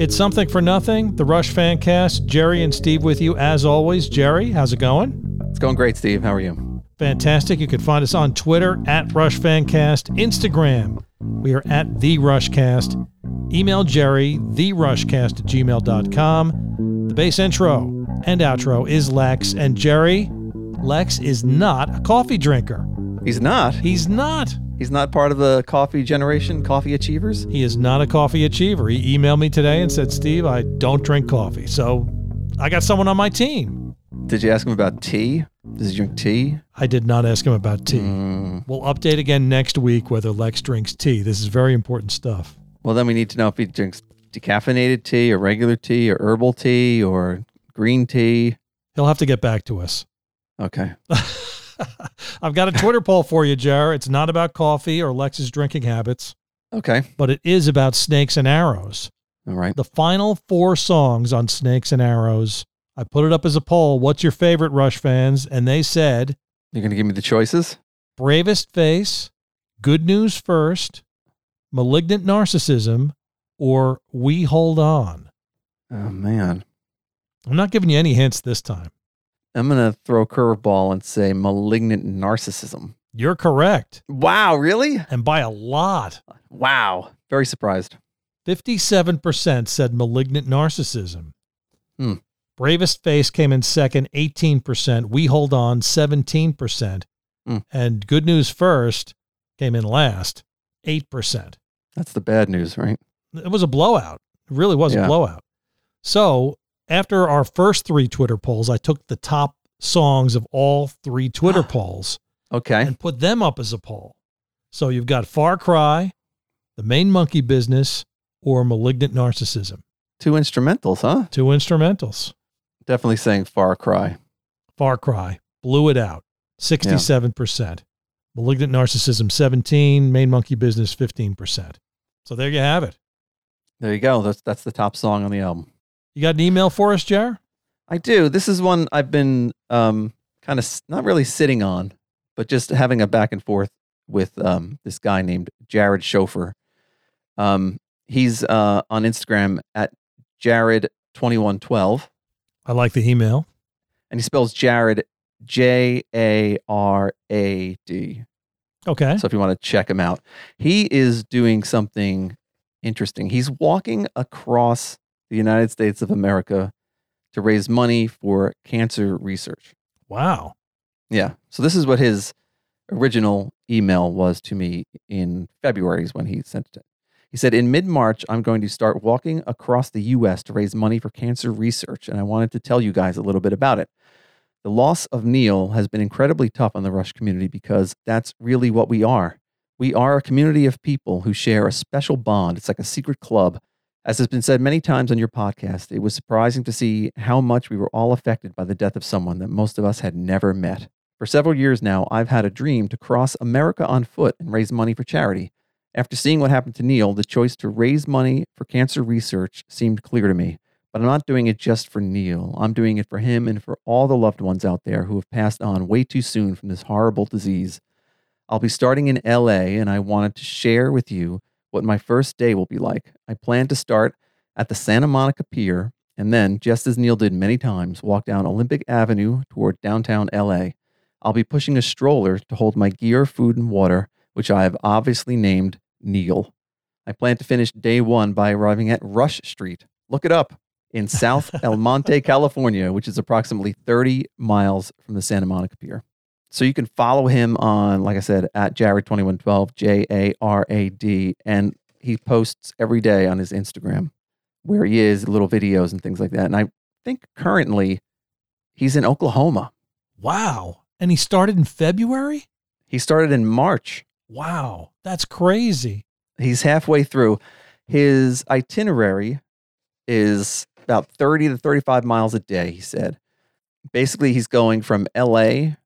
It's something for nothing. The Rush Fancast. Jerry and Steve with you as always. Jerry, how's it going? It's going great, Steve. How are you? Fantastic. You can find us on Twitter at Rush Fancast, Instagram. We are at The Rushcast. Email Jerry, TheRushcast at gmail.com. The bass intro and outro is Lex. And Jerry, Lex is not a coffee drinker. He's not. He's not. He's not part of the coffee generation, coffee achievers. He is not a coffee achiever. He emailed me today and said, Steve, I don't drink coffee. So I got someone on my team. Did you ask him about tea? Does he drink tea? I did not ask him about tea. Mm. We'll update again next week whether Lex drinks tea. This is very important stuff. Well, then we need to know if he drinks decaffeinated tea or regular tea or herbal tea or green tea. He'll have to get back to us. Okay. I've got a Twitter poll for you, Jar. It's not about coffee or Lex's drinking habits, Okay. but it is about snakes and arrows. All right. The final four songs on Snakes and Arrows. I put it up as a poll. What's your favorite Rush fans? And they said You're going to give me the choices? Bravest Face, Good News First, Malignant Narcissism, or We Hold On. Oh, man. I'm not giving you any hints this time. I'm going to throw a curveball and say malignant narcissism. You're correct. Wow. Really? And by a lot. Wow. Very surprised. 57% said malignant narcissism. Hmm. Bravest Face came in second, 18%. We Hold On, 17%. Hmm. And Good News First came in last, 8%. That's the bad news, right? It was a blowout. It really was a blowout. So after our first three Twitter polls, I took the top songs of all three Twitter polls Okay. and put them up as a poll. So you've got Far Cry, The Main Monkey Business, or Malignant Narcissism. Two instrumentals, huh? Two instrumentals. Definitely saying Far Cry. Far Cry blew it out, 67%. Malignant Narcissism, 17. Main Monkey Business, 15%. So there you have it. There you go. That's that's the top song on the album. You got an email for us, Jar? I do. This is one I've been um, kind of not really sitting on, but just having a back and forth with um, this guy named Jared Schofer. Um, he's uh, on Instagram at Jared2112, I like the email. and he spells Jared J A R A D. Okay. So if you want to check him out, he is doing something interesting. He's walking across the United States of America to raise money for cancer research. Wow. Yeah. So this is what his original email was to me in February is when he sent it. He said, In mid March, I'm going to start walking across the US to raise money for cancer research, and I wanted to tell you guys a little bit about it. The loss of Neil has been incredibly tough on the Rush community because that's really what we are. We are a community of people who share a special bond. It's like a secret club. As has been said many times on your podcast, it was surprising to see how much we were all affected by the death of someone that most of us had never met. For several years now, I've had a dream to cross America on foot and raise money for charity. After seeing what happened to Neil, the choice to raise money for cancer research seemed clear to me. But I'm not doing it just for Neil. I'm doing it for him and for all the loved ones out there who have passed on way too soon from this horrible disease. I'll be starting in LA, and I wanted to share with you what my first day will be like. I plan to start at the Santa Monica Pier and then, just as Neil did many times, walk down Olympic Avenue toward downtown LA. I'll be pushing a stroller to hold my gear, food, and water, which I have obviously named Neil. I plan to finish day one by arriving at Rush Street. Look it up in South El Monte, California, which is approximately 30 miles from the Santa Monica Pier. So you can follow him on, like I said, at Jared2112, J A R A D. And he posts every day on his Instagram where he is, little videos and things like that. And I think currently he's in Oklahoma. Wow. And he started in February? He started in March. Wow. That's crazy. He's halfway through. His itinerary is about 30 to 35 miles a day, he said. Basically, he's going from LA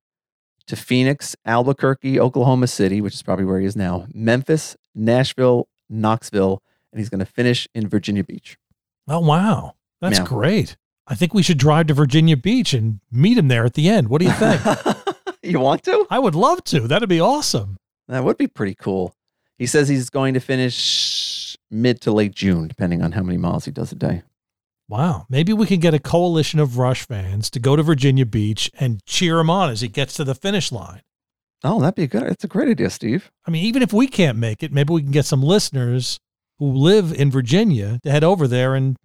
to Phoenix, Albuquerque, Oklahoma City, which is probably where he is now, Memphis, Nashville, Knoxville, and he's going to finish in Virginia Beach. Oh, wow. That's Yeah. great. I think we should drive to Virginia Beach and meet him there at the end. What do you think? you want to? I would love to. That'd be awesome. That would be pretty cool. He says he's going to finish mid to late June, depending on how many miles he does a day. Wow. Maybe we can get a coalition of Rush fans to go to Virginia Beach and cheer him on as he gets to the finish line. Oh, that'd be good. It's a great idea, Steve. I mean, even if we can't make it, maybe we can get some listeners who live in Virginia to head over there and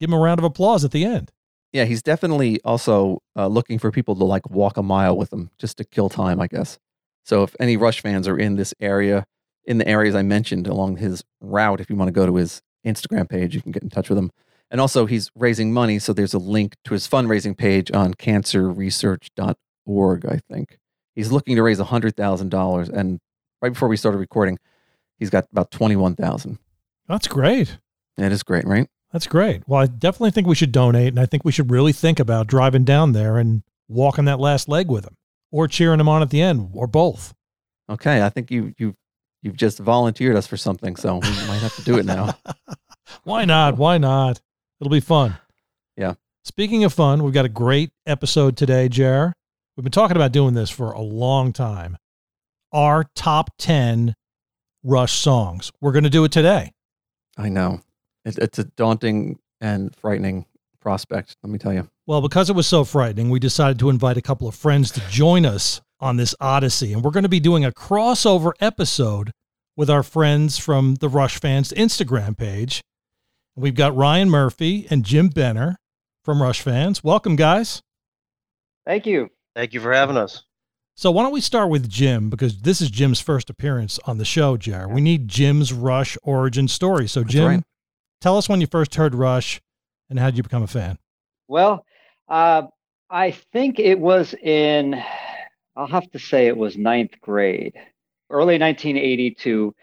give him a round of applause at the end. Yeah, he's definitely also uh, looking for people to like walk a mile with him just to kill time, I guess. So if any Rush fans are in this area, in the areas I mentioned along his route, if you want to go to his Instagram page, you can get in touch with him. And also, he's raising money. So there's a link to his fundraising page on cancerresearch.org, I think. He's looking to raise $100,000. And right before we started recording, he's got about 21000 That's great. That is great, right? That's great. Well, I definitely think we should donate. And I think we should really think about driving down there and walking that last leg with him or cheering him on at the end or both. Okay. I think you, you, you've just volunteered us for something. So we might have to do it now. Why not? Why not? It'll be fun. Yeah. Speaking of fun, we've got a great episode today, Jer. We've been talking about doing this for a long time. Our top 10 Rush songs. We're going to do it today. I know. It, it's a daunting and frightening prospect, let me tell you. Well, because it was so frightening, we decided to invite a couple of friends to join us on this odyssey. And we're going to be doing a crossover episode with our friends from the Rush Fans Instagram page. We've got Ryan Murphy and Jim Benner from Rush Fans. Welcome, guys. Thank you. Thank you for having us. So why don't we start with Jim because this is Jim's first appearance on the show, Jar. We need Jim's Rush origin story. So That's Jim, right. tell us when you first heard Rush and how did you become a fan? Well, uh, I think it was in, I'll have to say it was ninth grade, early 1982.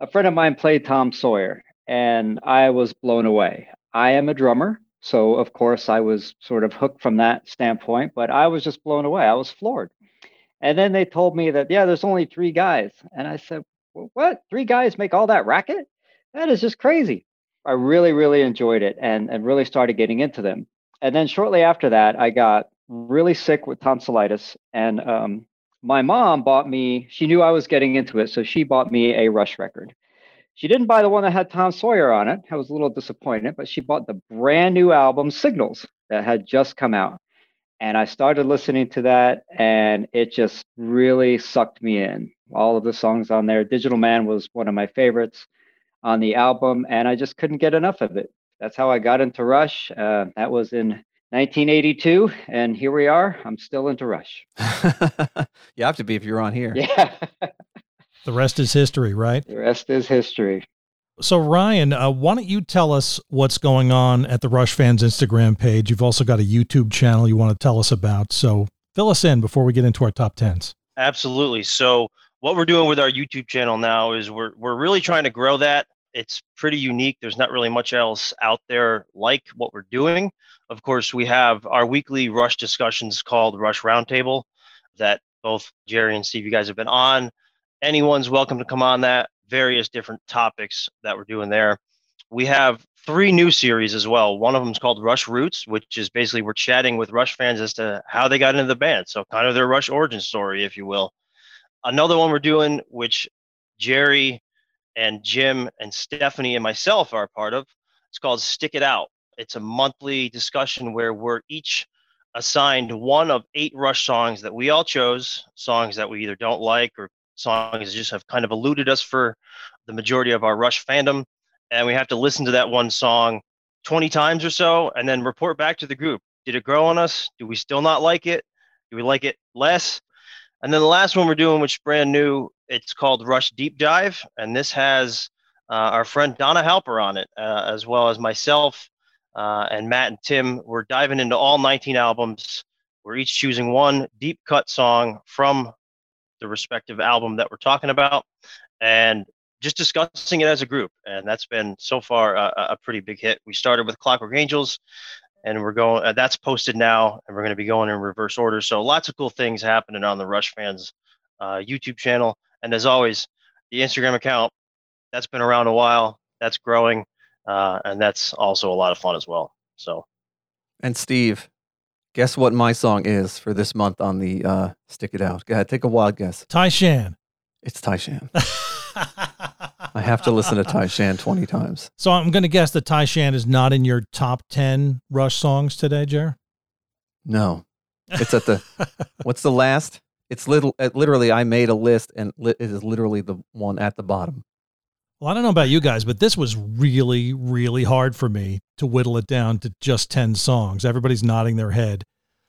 A friend of mine played Tom Sawyer, and I was blown away. I am a drummer, so of course I was sort of hooked from that standpoint, but I was just blown away. I was floored. And then they told me that, yeah, there's only three guys. And I said, "Wh- what? Three guys make all that racket? That is just crazy. I really, really enjoyed it and, and really started getting into them. And then shortly after that, I got really sick with tonsillitis. And um, my mom bought me, she knew I was getting into it. So she bought me a Rush record. She didn't buy the one that had Tom Sawyer on it. I was a little disappointed, but she bought the brand new album Signals that had just come out. And I started listening to that, and it just really sucked me in. All of the songs on there. Digital Man was one of my favorites on the album, and I just couldn't get enough of it. That's how I got into Rush. Uh, that was in 1982, and here we are. I'm still into Rush. you have to be if you're on here. Yeah, The rest is history, right? the rest is history. So Ryan, uh, why don't you tell us what's going on at the Rush Fans Instagram page? You've also got a YouTube channel you want to tell us about. So fill us in before we get into our top tens. Absolutely. So what we're doing with our YouTube channel now is we're we're really trying to grow that. It's pretty unique. There's not really much else out there like what we're doing. Of course, we have our weekly Rush discussions called Rush Roundtable that both Jerry and Steve, you guys have been on. Anyone's welcome to come on that. Various different topics that we're doing there. We have three new series as well. One of them is called Rush Roots, which is basically we're chatting with Rush fans as to how they got into the band. So kind of their Rush origin story, if you will. Another one we're doing, which Jerry and Jim and Stephanie and myself are part of, it's called Stick It Out. It's a monthly discussion where we're each assigned one of eight Rush songs that we all chose, songs that we either don't like or songs just have kind of eluded us for the majority of our Rush fandom. And we have to listen to that one song 20 times or so and then report back to the group. Did it grow on us? Do we still not like it? Do we like it less? And then the last one we're doing, which is brand new, it's called Rush Deep Dive. And this has uh, our friend Donna Halper on it, uh, as well as myself uh, and Matt and Tim. We're diving into all 19 albums. We're each choosing one deep cut song from the respective album that we're talking about and just discussing it as a group. And that's been so far a, a pretty big hit. We started with Clockwork Angels and we're going, uh, that's posted now and we're going to be going in reverse order. So lots of cool things happening on the Rush Fans uh, YouTube channel. And as always, the Instagram account, that's been around a while, that's growing. Uh, and that's also a lot of fun as well. So And Steve, guess what my song is for this month on the uh, Stick It Out? Go ahead, take a wild guess. Tai Shan. It's Tai Shan. I have to listen to Tai Shan 20 times. So I'm going to guess that Tai Shan is not in your top 10 Rush songs today, Jer? No. It's at the, what's the last? It's little, uh, literally, I made a list and it is literally the one at the bottom. Well, I don't know about you guys, but this was really, really hard for me to whittle it down to just 10 songs. Everybody's nodding their head.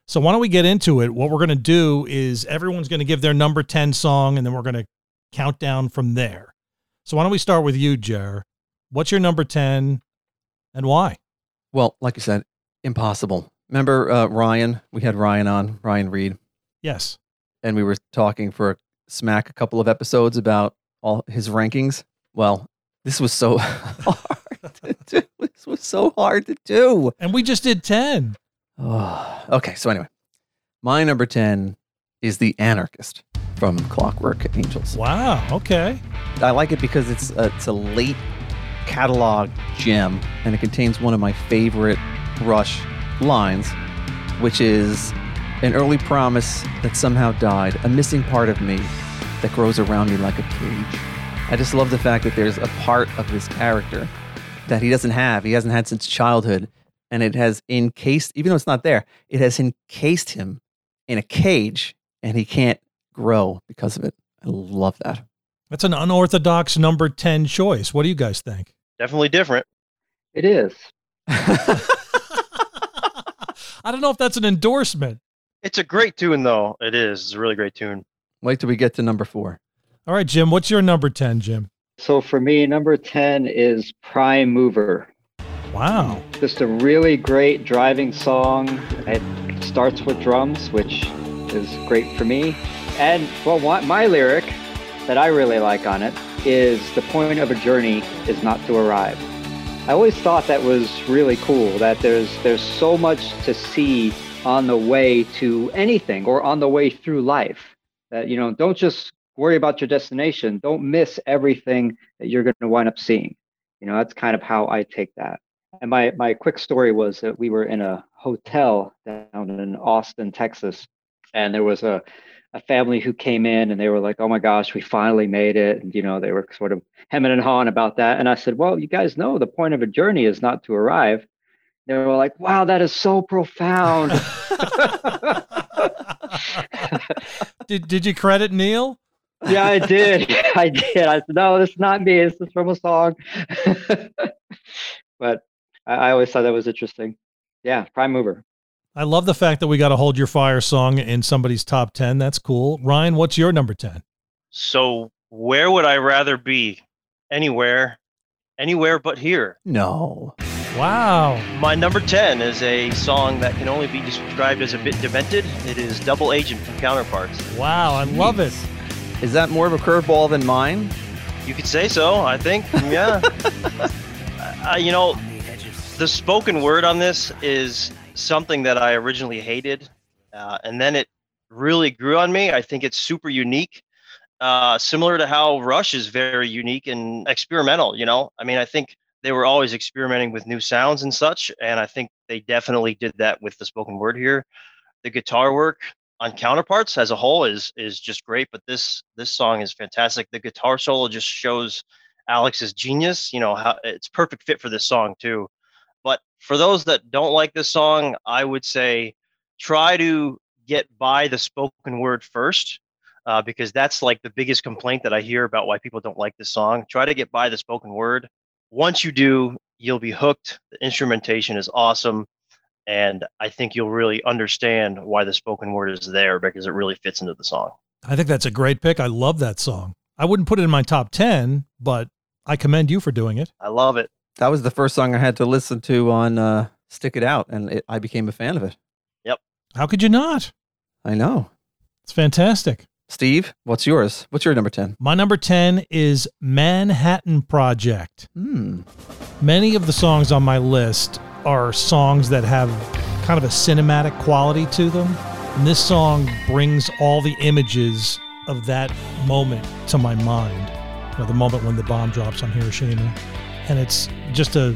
So why don't we get into it? What we're going to do is everyone's going to give their number 10 song and then we're going to count down from there. So why don't we start with you, Jer? What's your number 10 and why? Well, like you said, impossible. Remember uh, Ryan? We had Ryan on, Ryan Reed, Yes. and we were talking for smack a couple of episodes about all his rankings. Well, this was so hard to do. This was so hard to do. And we just did 10. Oh, okay, so anyway, my number 10 is The Anarchist from Clockwork Angels. Wow. Okay. I like it because it's a, it's a late catalog gem and it contains one of my favorite Rush lines, which is an early promise that somehow died, a missing part of me that grows around me like a cage. I just love the fact that there's a part of his character that he doesn't have, he hasn't had since childhood, and it has encased, even though it's not there, it has encased him in a cage and he can't grow because of it. I love that. That's an unorthodox number 10 choice. What do you guys think? Definitely different. It is. I don't know if that's an endorsement. It's a great tune, though. It is. It's a really great tune. Wait till we get to number four. All right, Jim, what's your number 10, Jim? So for me, number 10 is Prime Mover. Wow. Just a really great driving song. It starts with drums, which is great for me. And well, my lyric that I really like on it is the point of a journey is not to arrive. I always thought that was really cool that there's there's so much to see on the way to anything or on the way through life that you know don't just worry about your destination don't miss everything that you're going to wind up seeing you know that's kind of how i take that and my my quick story was that we were in a hotel down in austin texas and there was a a family who came in and they were like, "Oh my gosh, we finally made it!" And you know, they were sort of hemming and hawing about that. And I said, "Well, you guys know the point of a journey is not to arrive." They were like, "Wow, that is so profound." did, did you credit Neil? Yeah, I did. I did. I said, "No, this is not me. This is from a song." but I, I always thought that was interesting. Yeah, prime mover. I love the fact that we got a Hold Your Fire song in somebody's top 10. That's cool. Ryan, what's your number 10? So, where would I rather be? Anywhere, anywhere but here. No. Wow. My number 10 is a song that can only be described as a bit demented. It is Double Agent from Counterparts. Wow. I love it. Is that more of a curveball than mine? You could say so, I think. Yeah. uh, you know, the spoken word on this is something that I originally hated, uh, and then it really grew on me. I think it's super unique, uh, similar to how Rush is very unique and experimental. You know, I mean, I think they were always experimenting with new sounds and such, and I think they definitely did that with the spoken word here. The guitar work on counterparts as a whole is is just great, but this this song is fantastic. The guitar solo just shows Alex's genius. You know how it's perfect fit for this song too. But for those that don't like this song, I would say try to get by the spoken word first, uh, because that's like the biggest complaint that I hear about why people don't like this song. Try to get by the spoken word. Once you do, you'll be hooked. The instrumentation is awesome. And I think you'll really understand why the spoken word is there because it really fits into the song. I think that's a great pick. I love that song. I wouldn't put it in my top 10, but I commend you for doing it. I love it. That was the first song I had to listen to on uh, Stick It Out, and it, I became a fan of it. Yep. How could you not? I know. It's fantastic. Steve, what's yours? What's your number 10? My number 10 is Manhattan Project. Hmm. Many of the songs on my list are songs that have kind of a cinematic quality to them. And this song brings all the images of that moment to my mind. You know, the moment when the bomb drops on Hiroshima. And it's just a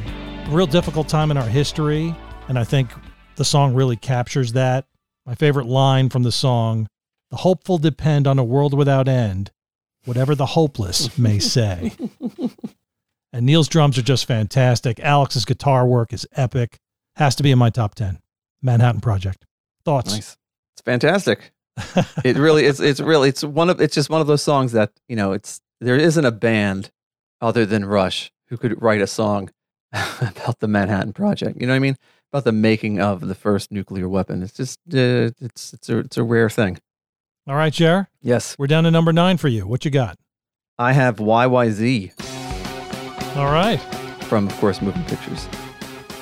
real difficult time in our history. And I think the song really captures that. My favorite line from the song The hopeful depend on a world without end. whatever the hopeless may say. and Neil's drums are just fantastic. Alex's guitar work is epic. Has to be in my top 10. Manhattan Project. Thoughts? Nice. It's fantastic. it really is. It's really, it's one of, it's just one of those songs that, you know, it's, there isn't a band other than Rush who could write a song about the Manhattan Project. You know what I mean? About the making of the first nuclear weapon. It's just, uh, it's, it's a, it's a rare thing. All right, Jer. Yes. We're down to number nine for you. What you got? I have YYZ All right. from, of course, moving pictures.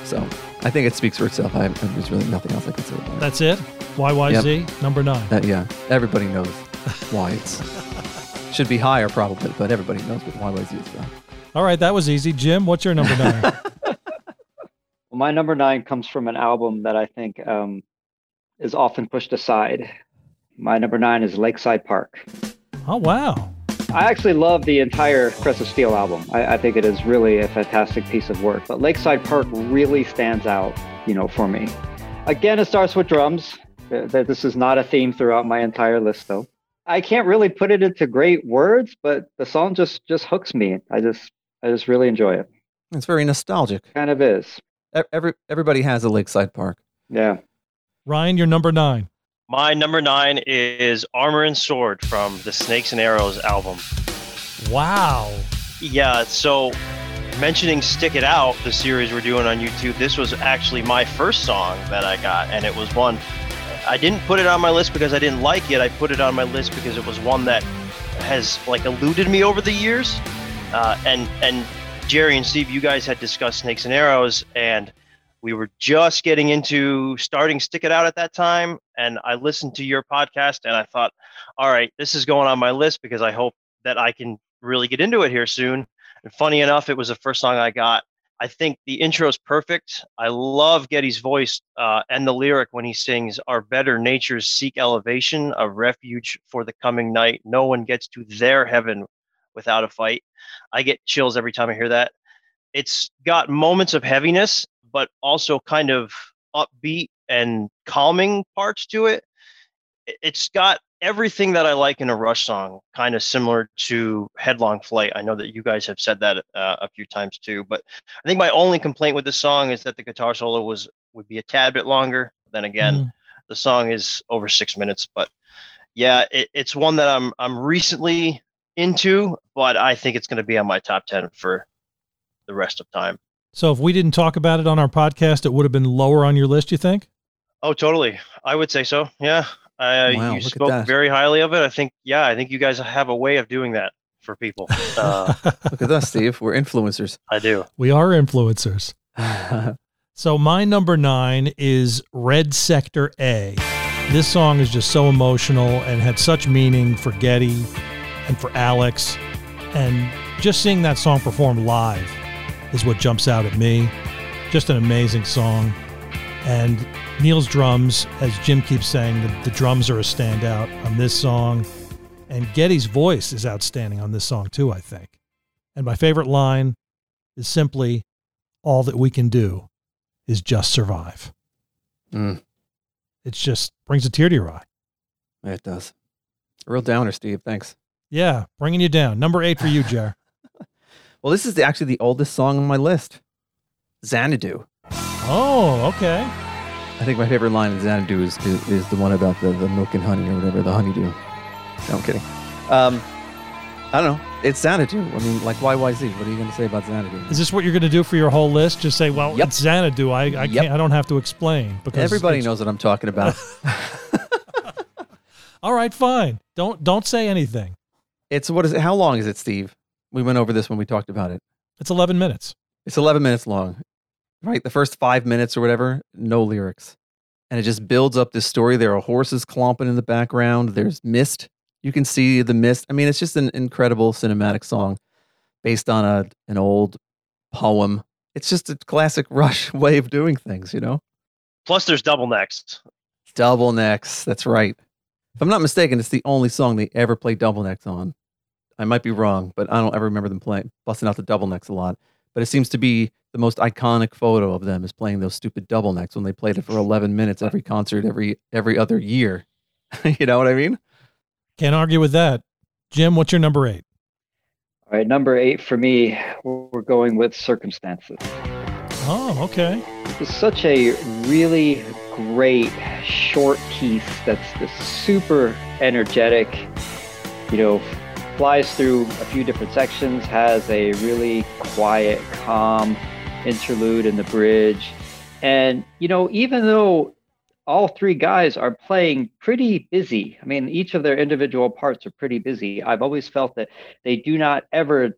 So I think it speaks for itself. I, there's really nothing else I can say about it. That's it. YYZ, number nine. That- yeah, everybody knows why it's should be higher probably, but everybody knows what YYZ is about. All right, that was easy. Jim, what's your number nine? Well, my number nine comes from an album that I think um, is often pushed aside. My number nine is Lakeside Park. oh, wow. I actually love the entire Caress of Steel album. I, I think it is really a fantastic piece of work. But Lakeside Park really stands out, you know, for me. Again, it starts with drums. Th- th- This is not a theme throughout my entire list, though. I can't really put it into great words, but the song just just hooks me. I just I just really enjoy it. It's very nostalgic. Kind of is. E- Every everybody has a lakeside park. Yeah. Ryan, you're number nine. My number nine is Armor and Sword from the Snakes and Arrows album. Wow. Yeah, so mentioning Stick It Out, the series we're doing on YouTube, this was actually my first song that I got, and it was one I didn't put it on my list because I didn't like it. I put it on my list because it was one that has like eluded me over the years. Uh, and and Jerry and Steve, you guys had discussed Snakes and Arrows, and we were just getting into starting Stick It Out at that time. And I listened to your podcast, and I thought, all right, this is going on my list because I hope that I can really get into it here soon. And funny enough, it was the first song I got. I think the intro is perfect. I love Geddy's voice uh, and the lyric when he sings, Our better natures seek elevation, a refuge for the coming night. No one gets to their heaven without a fight. I get chills every time I hear that. It's got moments of heaviness, but also kind of upbeat and calming parts to it. It- It's got everything that I like in a Rush song, kind of similar to Headlong Flight. I know that you guys have said that uh, a few times too, but I think my only complaint with the song is that the guitar solo was would be a tad bit longer. Then again, Mm. the song is over six minutes, but yeah, it, it's one that I'm I'm recently into, but I think it's going to be on my top ten for the rest of time. So if we didn't talk about it on our podcast, it would have been lower on your list, you think? Oh, totally. I would say so. Yeah. Uh, Wow, you look at spoke that. very highly of it. I think, yeah, I think you guys have a way of doing that for people. Uh, Look at us, Steve. We're influencers. I do. we are influencers. So my number nine is Red Sector A. This song is just so emotional and had such meaning for Geddy and for Alex. And just seeing that song performed live is what jumps out at me. Just an amazing song. And Neil's drums, as Jim keeps saying, the, the drums are a standout on this song. And Geddy's voice is outstanding on this song too, I think. And my favorite line is simply, all that we can do is just survive. Mm, It's just brings a tear to your eye. it does. Real downer, Steve. Thanks. Yeah, bringing you down. Number eight for you, Jer. Well, this is the, actually the oldest song on my list. Xanadu. Oh, okay. I think my favorite line in Xanadu is, is, is the one about the, the milk and honey or whatever, the honeydew. No, I'm kidding. Um, I don't know. It's Xanadu. I mean, like YYZ. What are you going to say about Xanadu? Is this what you're going to do for your whole list? Just say, well, Yep. it's Xanadu. I, I Yep. can't. I don't have to explain because Everybody knows what I'm talking about. All right, fine. Don't don't say anything. it's what is it? How long is it, Steve? We went over this when we talked about it. It's 11 minutes. It's 11 minutes long, right? The first five minutes or whatever, no lyrics. And it just builds up this story. There are horses clomping in the background. There's mist. You can see the mist. I mean, it's just an incredible cinematic song based on a, an old poem. It's just a classic Rush way of doing things, you know? Plus, there's double necks. Double necks. That's right. If I'm not mistaken, it's the only song they ever play double necks on. I might be wrong, but I don't ever remember them playing busting out the double necks a lot. But it seems to be the most iconic photo of them is playing those stupid double necks when they played it for 11 minutes every concert every every other year. you know what I mean? Can't argue with that. Jim, what's your number eight? All right, number eight for me, we're going with circumstances. Oh, okay. It's such a really great short piece that's just super energetic. You know, flies through a few different sections, has a really quiet, calm interlude in the bridge. And, you know, even though all three guys are playing pretty busy, I mean, each of their individual parts are pretty busy. I've always felt that they do not ever,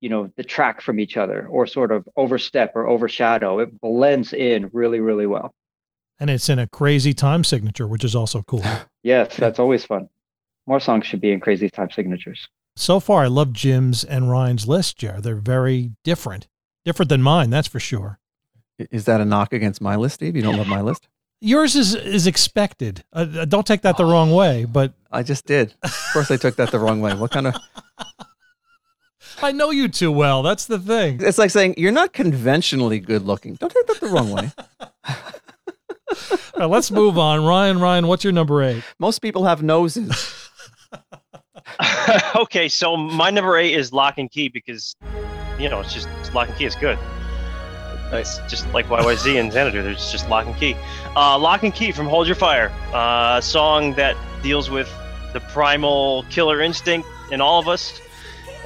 you know, detract from each other or sort of overstep or overshadow. It blends in really, really well. And it's in a crazy time signature, which is also cool. yes, that's always fun. More songs should be in crazy time signatures. So far, I love Jim's and Ryan's list, Jar. They're very different. Different than mine, that's for sure. Is that a knock against my list, Steve? You don't love my list? Yours is is expected. Uh, uh don't take that the wrong way, but I just did. Of course, I took that the wrong way. What kind of? I know you too well. That's the thing. It's like saying you're not conventionally good looking. Don't take that the wrong way. right, let's move on. Ryan, Ryan, what's your number eight? Most people have noses. okay, so my number eight is Lock and Key because, you know, it's just Lock and Key is good. It's just like YYZ and Xanadu. There's just Lock and Key. Uh, Lock and Key from Hold Your Fire, uh, a song that deals with the primal killer instinct in all of us.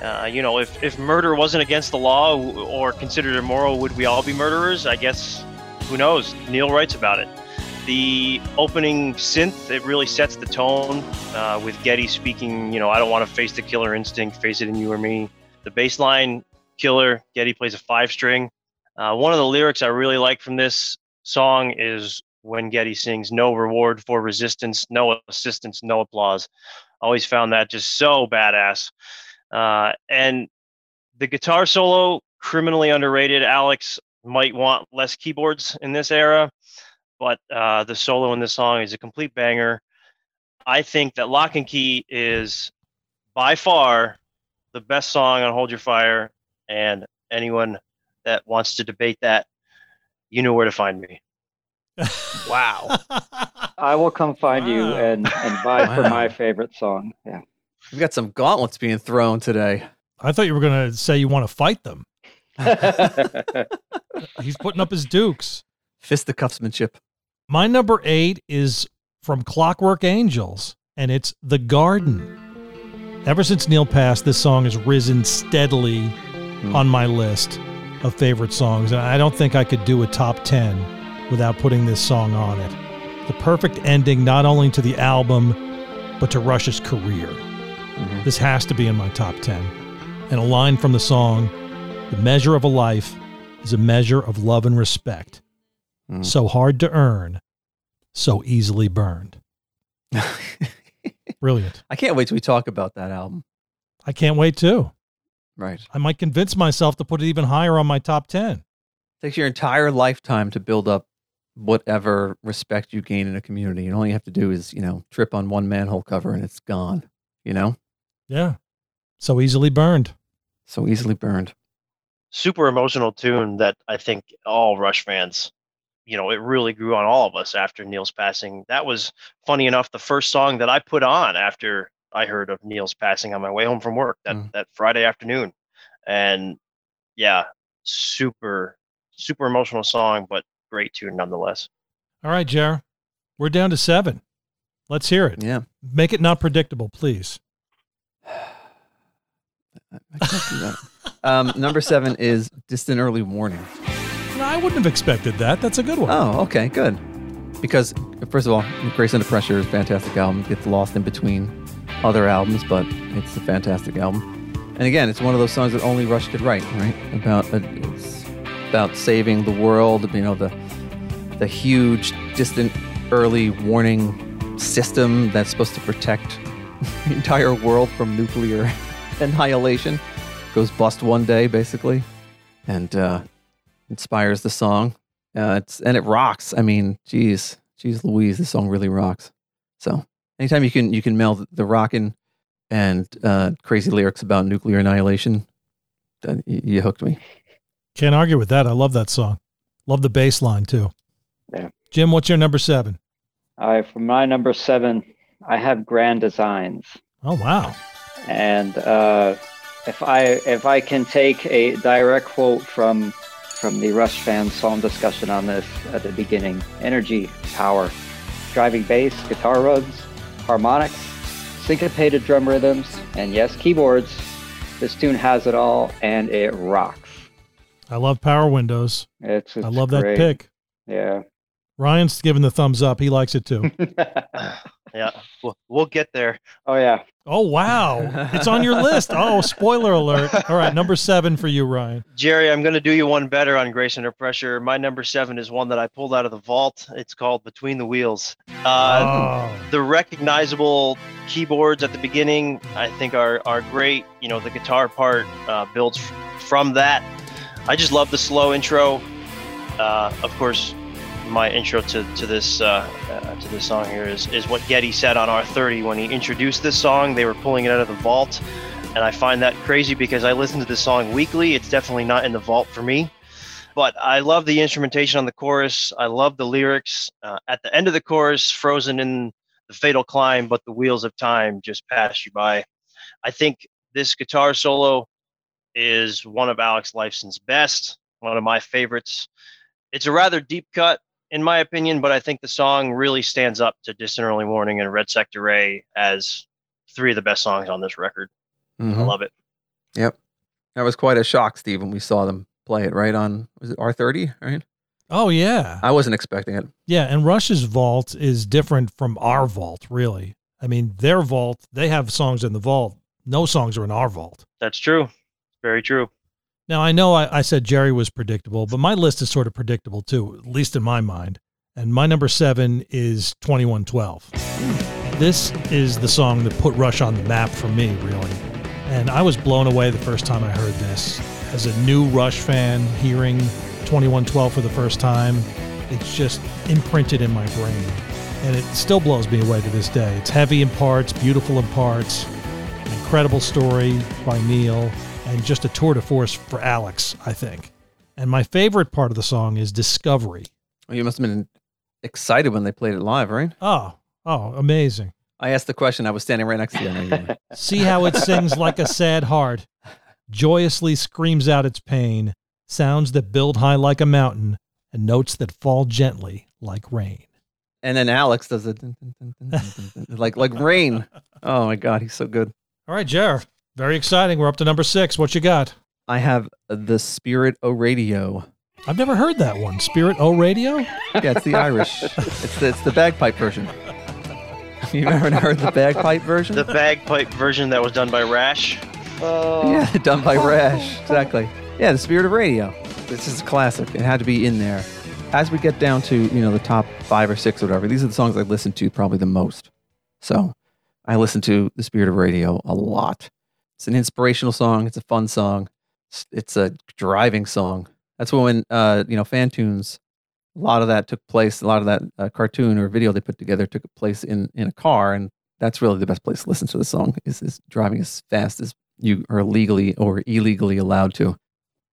Uh, you know, if, if murder wasn't against the law or considered immoral, would we all be murderers? I guess, who knows? Neil writes about it. The opening synth, it really sets the tone uh, with Geddy speaking, you know, I don't want to face the killer instinct, face it in you or me. The bass line, killer, Geddy plays a five string. Uh, one of the lyrics I really like from this song is when Geddy sings, No reward for resistance, no assistance, no applause. Always found that just so badass. Uh, and the guitar solo, criminally underrated. Alex might want less keyboards in this era but uh, the solo in this song is a complete banger. I think that Lock and Key is by far the best song on Hold Your Fire, and anyone that wants to debate that, you know where to find me. wow. I will come find wow. you and, and buy wow. for my favorite song. Yeah. We've got some gauntlets being thrown today. I thought you were going to say you want to fight them. He's putting up his dukes. Fisticuffsmanship. My number eight is from Clockwork Angels, and it's The Garden. Ever since Neil passed, this song has risen steadily mm. on my list of favorite songs, and I don't think I could do a top 10 without putting this song on it. The perfect ending not only to the album, but to Rush's career. Mm-hmm. This has to be in my top 10. And a line from the song The measure of a life is a measure of love and respect. Mm. So hard to earn, so easily burned. Brilliant. I can't wait till we talk about that album. I can't wait too. Right. I might convince myself to put it even higher on my top 10. It takes your entire lifetime to build up whatever respect you gain in a community. And all you have to do is, you know, trip on one manhole cover and it's gone, you know? Yeah. So easily burned. So easily burned. Super emotional tune that I think all Rush fans you know, it really grew on all of us after Neil's passing. That was funny enough the first song that I put on after I heard of Neil's passing on my way home from work that mm. that Friday afternoon. And yeah, super super emotional song, but great tune nonetheless. All right, Jer. We're down to 7. Let's hear it. Yeah. Make it not predictable, please. um, number 7 is Distant Early Warning. I wouldn't have expected that. That's a good one. Oh, okay, good. Because first of all, Grace Under Pressure is a fantastic album. It gets lost in between other albums, but it's a fantastic album. And again, it's one of those songs that only Rush could write, right? About uh, it's about saving the world. You know, the the huge, distant, early warning system that's supposed to protect the entire world from nuclear annihilation goes bust one day, basically. And uh, inspires the song. Uh, it's and it rocks. I mean, geez, geez, Louise, this song really rocks. So anytime you can you can meld the rockin' and uh, crazy lyrics about nuclear annihilation, then you hooked me. Can't argue with that. I love that song. Love the bass line too. Yeah. Jim, what's your number seven? All right, for my number seven, I have Grand Designs. Oh wow. And uh, if I if I can take a direct quote from from the Rush fan song discussion on this at the beginning, energy, power, driving bass, guitar runs, harmonics, syncopated drum rhythms, and yes, keyboards. This tune has it all, and it rocks. I love Power Windows. It's, it's I love great. that pick. Yeah. Ryan's giving the thumbs up. He likes it too. Yeah, we'll, we'll get there. oh yeah. oh wow, it's on your list. Oh, spoiler alert! All right, number seven for you, Ryan. Jerry, I'm going to do you one better on Grace Under Pressure. My number seven is one that I pulled out of the vault. It's called Between the Wheels. Uh, oh, the recognizable keyboards at the beginning i think are are great you know the guitar part uh, builds f- from that i just love the slow intro uh, of course my intro to, to this uh, uh, to this song here is, is what Geddy said on R30 when he introduced this song. They were pulling it out of the vault, and I find that crazy because I listen to this song weekly. It's definitely not in the vault for me, but I love the instrumentation on the chorus. I love the lyrics. Uh, at the end of the chorus, frozen in the fatal climb, but the wheels of time just pass you by. I think this guitar solo is one of Alex Lifeson's best, one of my favorites. It's a rather deep cut, in my opinion, but I think the song really stands up to Distant Early Warning and Red Sector A as three of the best songs on this record. I Mhm. love it. Yep. That was quite a shock, Steve, when we saw them play it right on was it R30, right? oh yeah, I wasn't expecting it. yeah. And Rush's vault is different from our vault, really. I mean, their vault, they have songs in the vault. No songs are in our vault. That's true. Very true. Now I know I, I said Jerry was predictable, but my list is sort of predictable too, at least in my mind. And my number seven is twenty one twelve. This is the song that put Rush on the map for me, really. And I was blown away the first time I heard this. As a new Rush fan, hearing 2112 for the first time, it's just imprinted in my brain. And it still blows me away to this day. It's heavy in parts, beautiful in parts, an incredible story by Neil, and just a tour de force for Alex, I think. And my favorite part of the song is Discovery. Well, you must have been excited when they played it live, right? Oh, oh, amazing. I asked the question. I was standing right next to you. I know you were. See how it sings like a sad heart, joyously screams out its pain, sounds that build high like a mountain, and notes that fall gently like rain. and then Alex does it like like rain. Oh my god, he's so good. All right, Jer, very exciting. We're up to number six. What you got? I have the Spirit O Radio. I've never heard that one. Spirit O Radio? Yeah, it's the Irish. It's the, it's the bagpipe version. You ever heard the bagpipe version? The bagpipe version that was done by Rash. Oh, Yeah, done by Rash. Exactly. Yeah, the Spirit of Radio. This is a classic. It had to be in there. As we get down to you know the top five or six or whatever, these are the songs I listen to probably the most. So I listen to the Spirit of Radio a lot. It's an inspirational song. It's a fun song. It's, it's a driving song. That's when uh, you know fan tunes. A lot of that took place. A lot of that uh, cartoon or video they put together took place in in a car, and that's really the best place to listen to the song. Is is driving as fast as you are legally or illegally allowed to.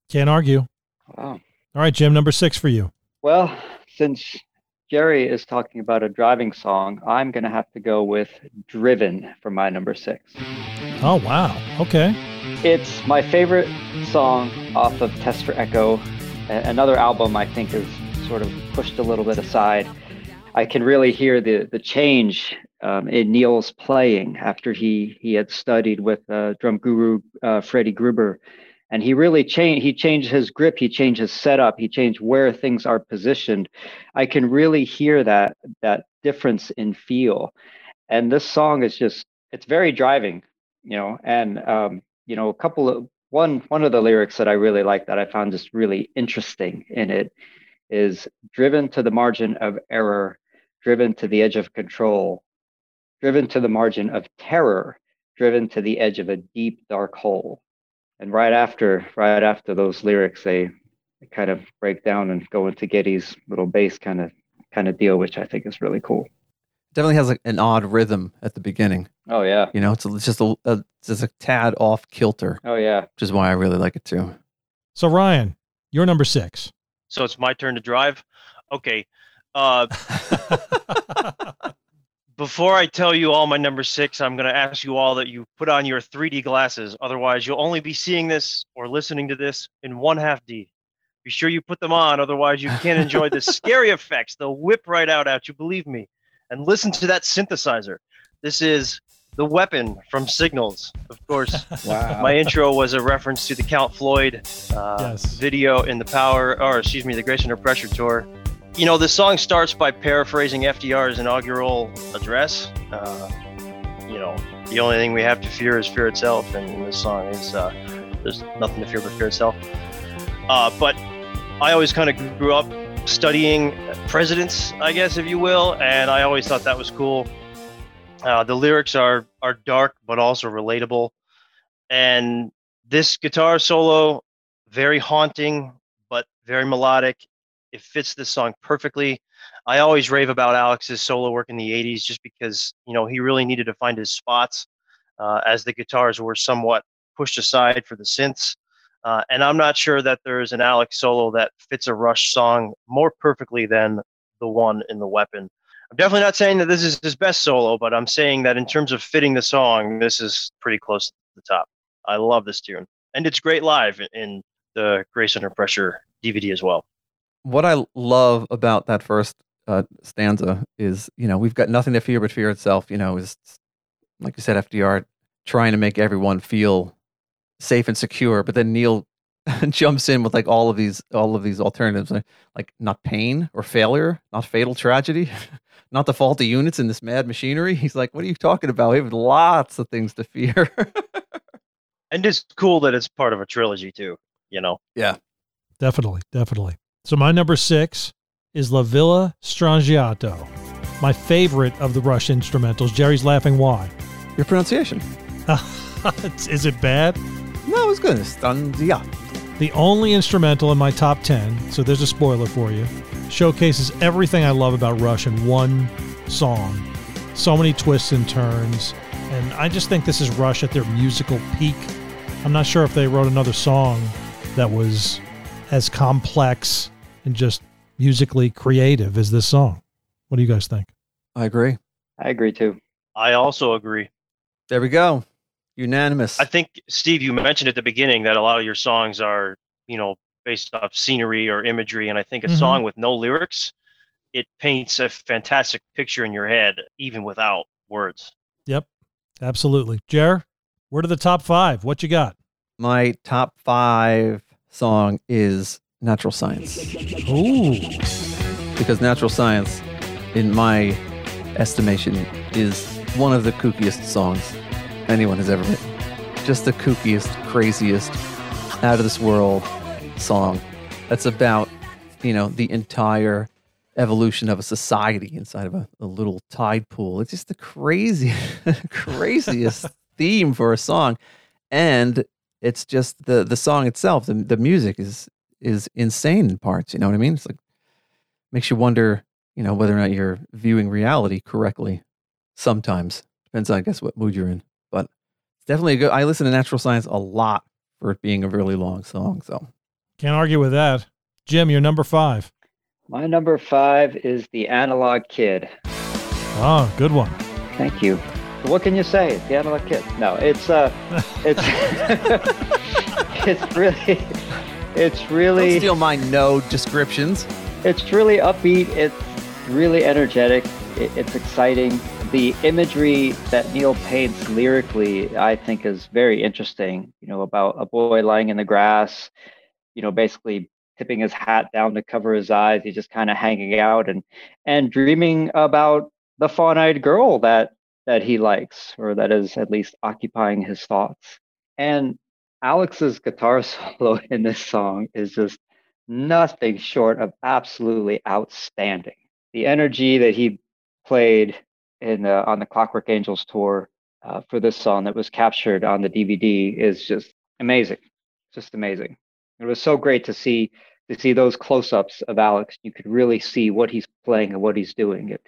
Can't argue. wow. All right, Jim, number six for you. Well, since Jerry is talking about a driving song, I'm going to have to go with Driven for my number six. Oh, wow. Okay. It's my favorite song off of Test for Echo, another album I think is sort of pushed a little bit aside. I can really hear the the change um, in Neil's playing after he he had studied with uh, drum guru uh, Freddie Gruber, and he really changed. He changed his grip. He changed his setup. He changed where things are positioned. I can really hear that that difference in feel, and this song is just it's very driving, you know. And um, you know, a couple of one one of the lyrics that I really like that I found just really interesting in it is driven to the margin of error, driven to the edge of control, driven to the margin of terror, driven to the edge of a deep dark hole. And right after right after those lyrics, they, they kind of break down and go into Geddy's little bass kind of kind of deal, which I think is really cool. Definitely has like an odd rhythm at the beginning. Oh yeah. You know, it's, it's just a, a just a tad off kilter, Oh yeah. which is why I really like it too. So, Ryan, you're number six. So it's my turn to drive. Okay. Uh, before I tell you all my number six, I'm going to ask you all that you put on your 3D glasses. Otherwise, you'll only be seeing this or listening to this in one half D. Be sure you put them on. Otherwise, you can't enjoy the scary effects. They'll whip right out at you, believe me. And listen to that synthesizer. This is the weapon from Signals. Of course, Wow. my intro was a reference to the Count Floyd uh, Yes. video in the Power, or excuse me, the Grace Under Pressure tour. You know, the song starts by paraphrasing FDR's inaugural address. Uh, you know, the only thing we have to fear is fear itself, and this song is uh, there's nothing to fear but fear itself. Uh, but I always kind of grew up studying presidents, I guess, if you will, and I always thought that was cool. Uh, the lyrics are are dark but also relatable, and this guitar solo very haunting but very melodic. It fits this song perfectly. I always rave about Alex's solo work in the '80s just because you know he really needed to find his spots uh, as the guitars were somewhat pushed aside for the synths. Uh, and I'm not sure that there's an Alex solo that fits a Rush song more perfectly than the one in the Weapon. I'm definitely not saying that this is his best solo, but I'm saying that in terms of fitting the song, this is pretty close to the top. I love this tune, and it's great live in the Grace Under Pressure DVD as well. What I love about that first uh, stanza is, you know, we've got nothing to fear but fear itself. You know, is like you said, FDR trying to make everyone feel safe and secure, but then Neil jumps in with like all of these, all of these alternatives, like- like not pain or failure, not fatal tragedy, not the faulty units in this mad machinery. He's like, what are you talking about? We have lots of things to fear. And it's cool that it's part of a trilogy too. You know, Yeah. Definitely, definitely. So my number six is La Villa Strangiato, my favorite of the Rush instrumentals. Jerry's laughing. Why? Your pronunciation? is it bad? No, it was good. Stanzia. The only instrumental in my top 10, so there's a spoiler for you, showcases everything I love about Rush in one song. So many twists and turns. And I just think this is Rush at their musical peak. I'm not sure if they wrote another song that was as complex and just musically creative as this song. What do you guys think? I agree. I agree too. I also agree. There we go. Unanimous. I think Steve, you mentioned at the beginning that a lot of your songs are, you know, based off scenery or imagery, and I think a Mhm. song with no lyrics, it paints a fantastic picture in your head, even without words. Yep, absolutely. Jer, where to the top five? What you got? My top five song is Natural Science Ooh, because Natural Science, in my estimation, is one of the kookiest songs anyone has ever written. Just the kookiest, craziest, out of this world song that's about, you know, the entire evolution of a society inside of a, a little tide pool. It's just the crazy, craziest theme for a song. And it's just the the song itself, the, the music is is insane in parts. You know what I mean? It's like makes you wonder, you know, whether or not you're viewing reality correctly. Sometimes depends on, I guess, what mood you're in. But it's definitely a good. I listen to Natural Science a lot for it being a really long song. So can't argue with that. Jim, you're number five. My number five is the Analog Kid. Oh, good one. Thank you. What can you say? It's the Analog Kid. No, it's uh, it's it's really, it's don't really, steal my no descriptions. it's really upbeat. It's really energetic. It, it's exciting. The imagery that Neil paints lyrically, I think, is very interesting. You know, about a boy lying in the grass, you know, basically tipping his hat down to cover his eyes. He's just kind of hanging out and and dreaming about the fawn-eyed girl that that he likes, or that is at least occupying his thoughts. And Alex's guitar solo in this song is just nothing short of absolutely outstanding. The energy that he played in the, on the Clockwork Angels tour uh, for this song that was captured on the DVD is just amazing, just amazing. It was so great to see to see those close-ups of Alex. You could really see what he's playing and what he's doing. It,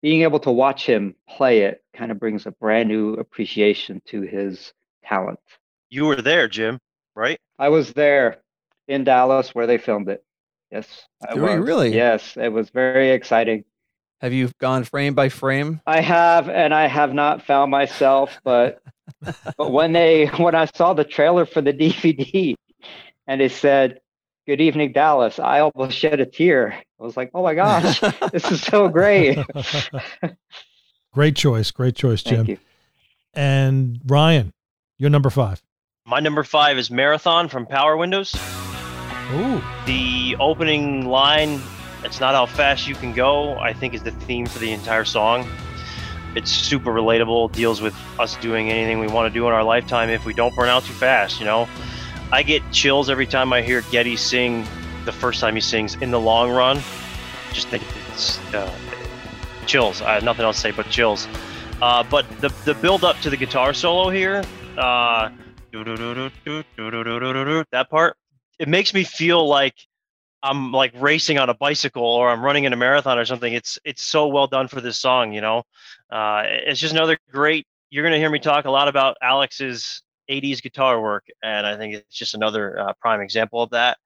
being able to watch him play it kind of brings a brand new appreciation to his talent. You were there, Jim, right? I was there in Dallas where they filmed it. Yes, I Were was. really? Yes, it was very exciting. Have you gone frame by frame? I have, and I have not found myself, but but when they when I saw the trailer for the DVD and it said "Good Evening Dallas," I almost shed a tear. I was like, "Oh my gosh, this is so great!" great choice, great choice, Jim. Thank you. And Ryan, you're number five. My number five is Marathon from Power Windows. Ooh, The opening line, it's not how fast you can go, I think is the theme for the entire song. It's super relatable, deals with us doing anything we want to do in our lifetime if we don't burn out too fast, you know. I get chills every time I hear Geddy sing the first time he sings in the long run. Just think it's uh, chills. I have nothing else to say but chills. Uh, but the the build up to the guitar solo here, uh, that part, it makes me feel like I'm like racing on a bicycle or I'm running in a marathon or something. It's it's so well done for this song, you know. Uh, it's just another great. You're gonna hear me talk a lot about Alex's 80s guitar work, and I think it's just another uh, prime example of that.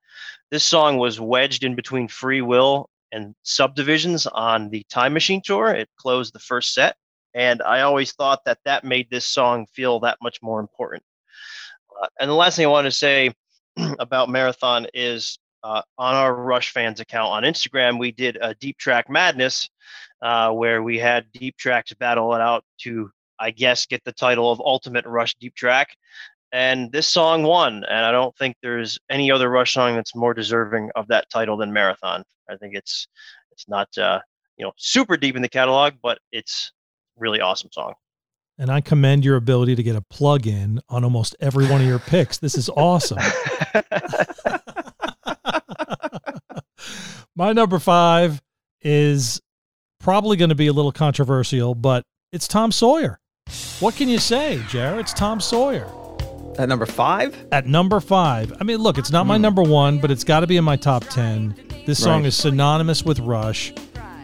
This song was wedged in between Free Will and Subdivisions on the Time Machine tour. It closed the first set, and I always thought that that made this song feel that much more important. Uh, and the last thing I want to say about Marathon is uh, on our Rush fans account on Instagram, we did a Deep Track Madness uh, where we had Deep Tracks battle it out to, I guess, get the title of Ultimate Rush Deep Track. And this song won. And I don't think there's any other Rush song that's more deserving of that title than Marathon. I think it's it's not uh, you know super deep in the catalog, but it's really awesome song. And I commend your ability to get a plug in on almost every one of your picks. This is awesome. My number five is probably going to be a little controversial, but it's Tom Sawyer. What can you say, Jared? It's Tom Sawyer. At number five? At number five, I mean, look, it's not my Hmm. number one, but it's got to be in my top 10. This song Right. is synonymous with Rush.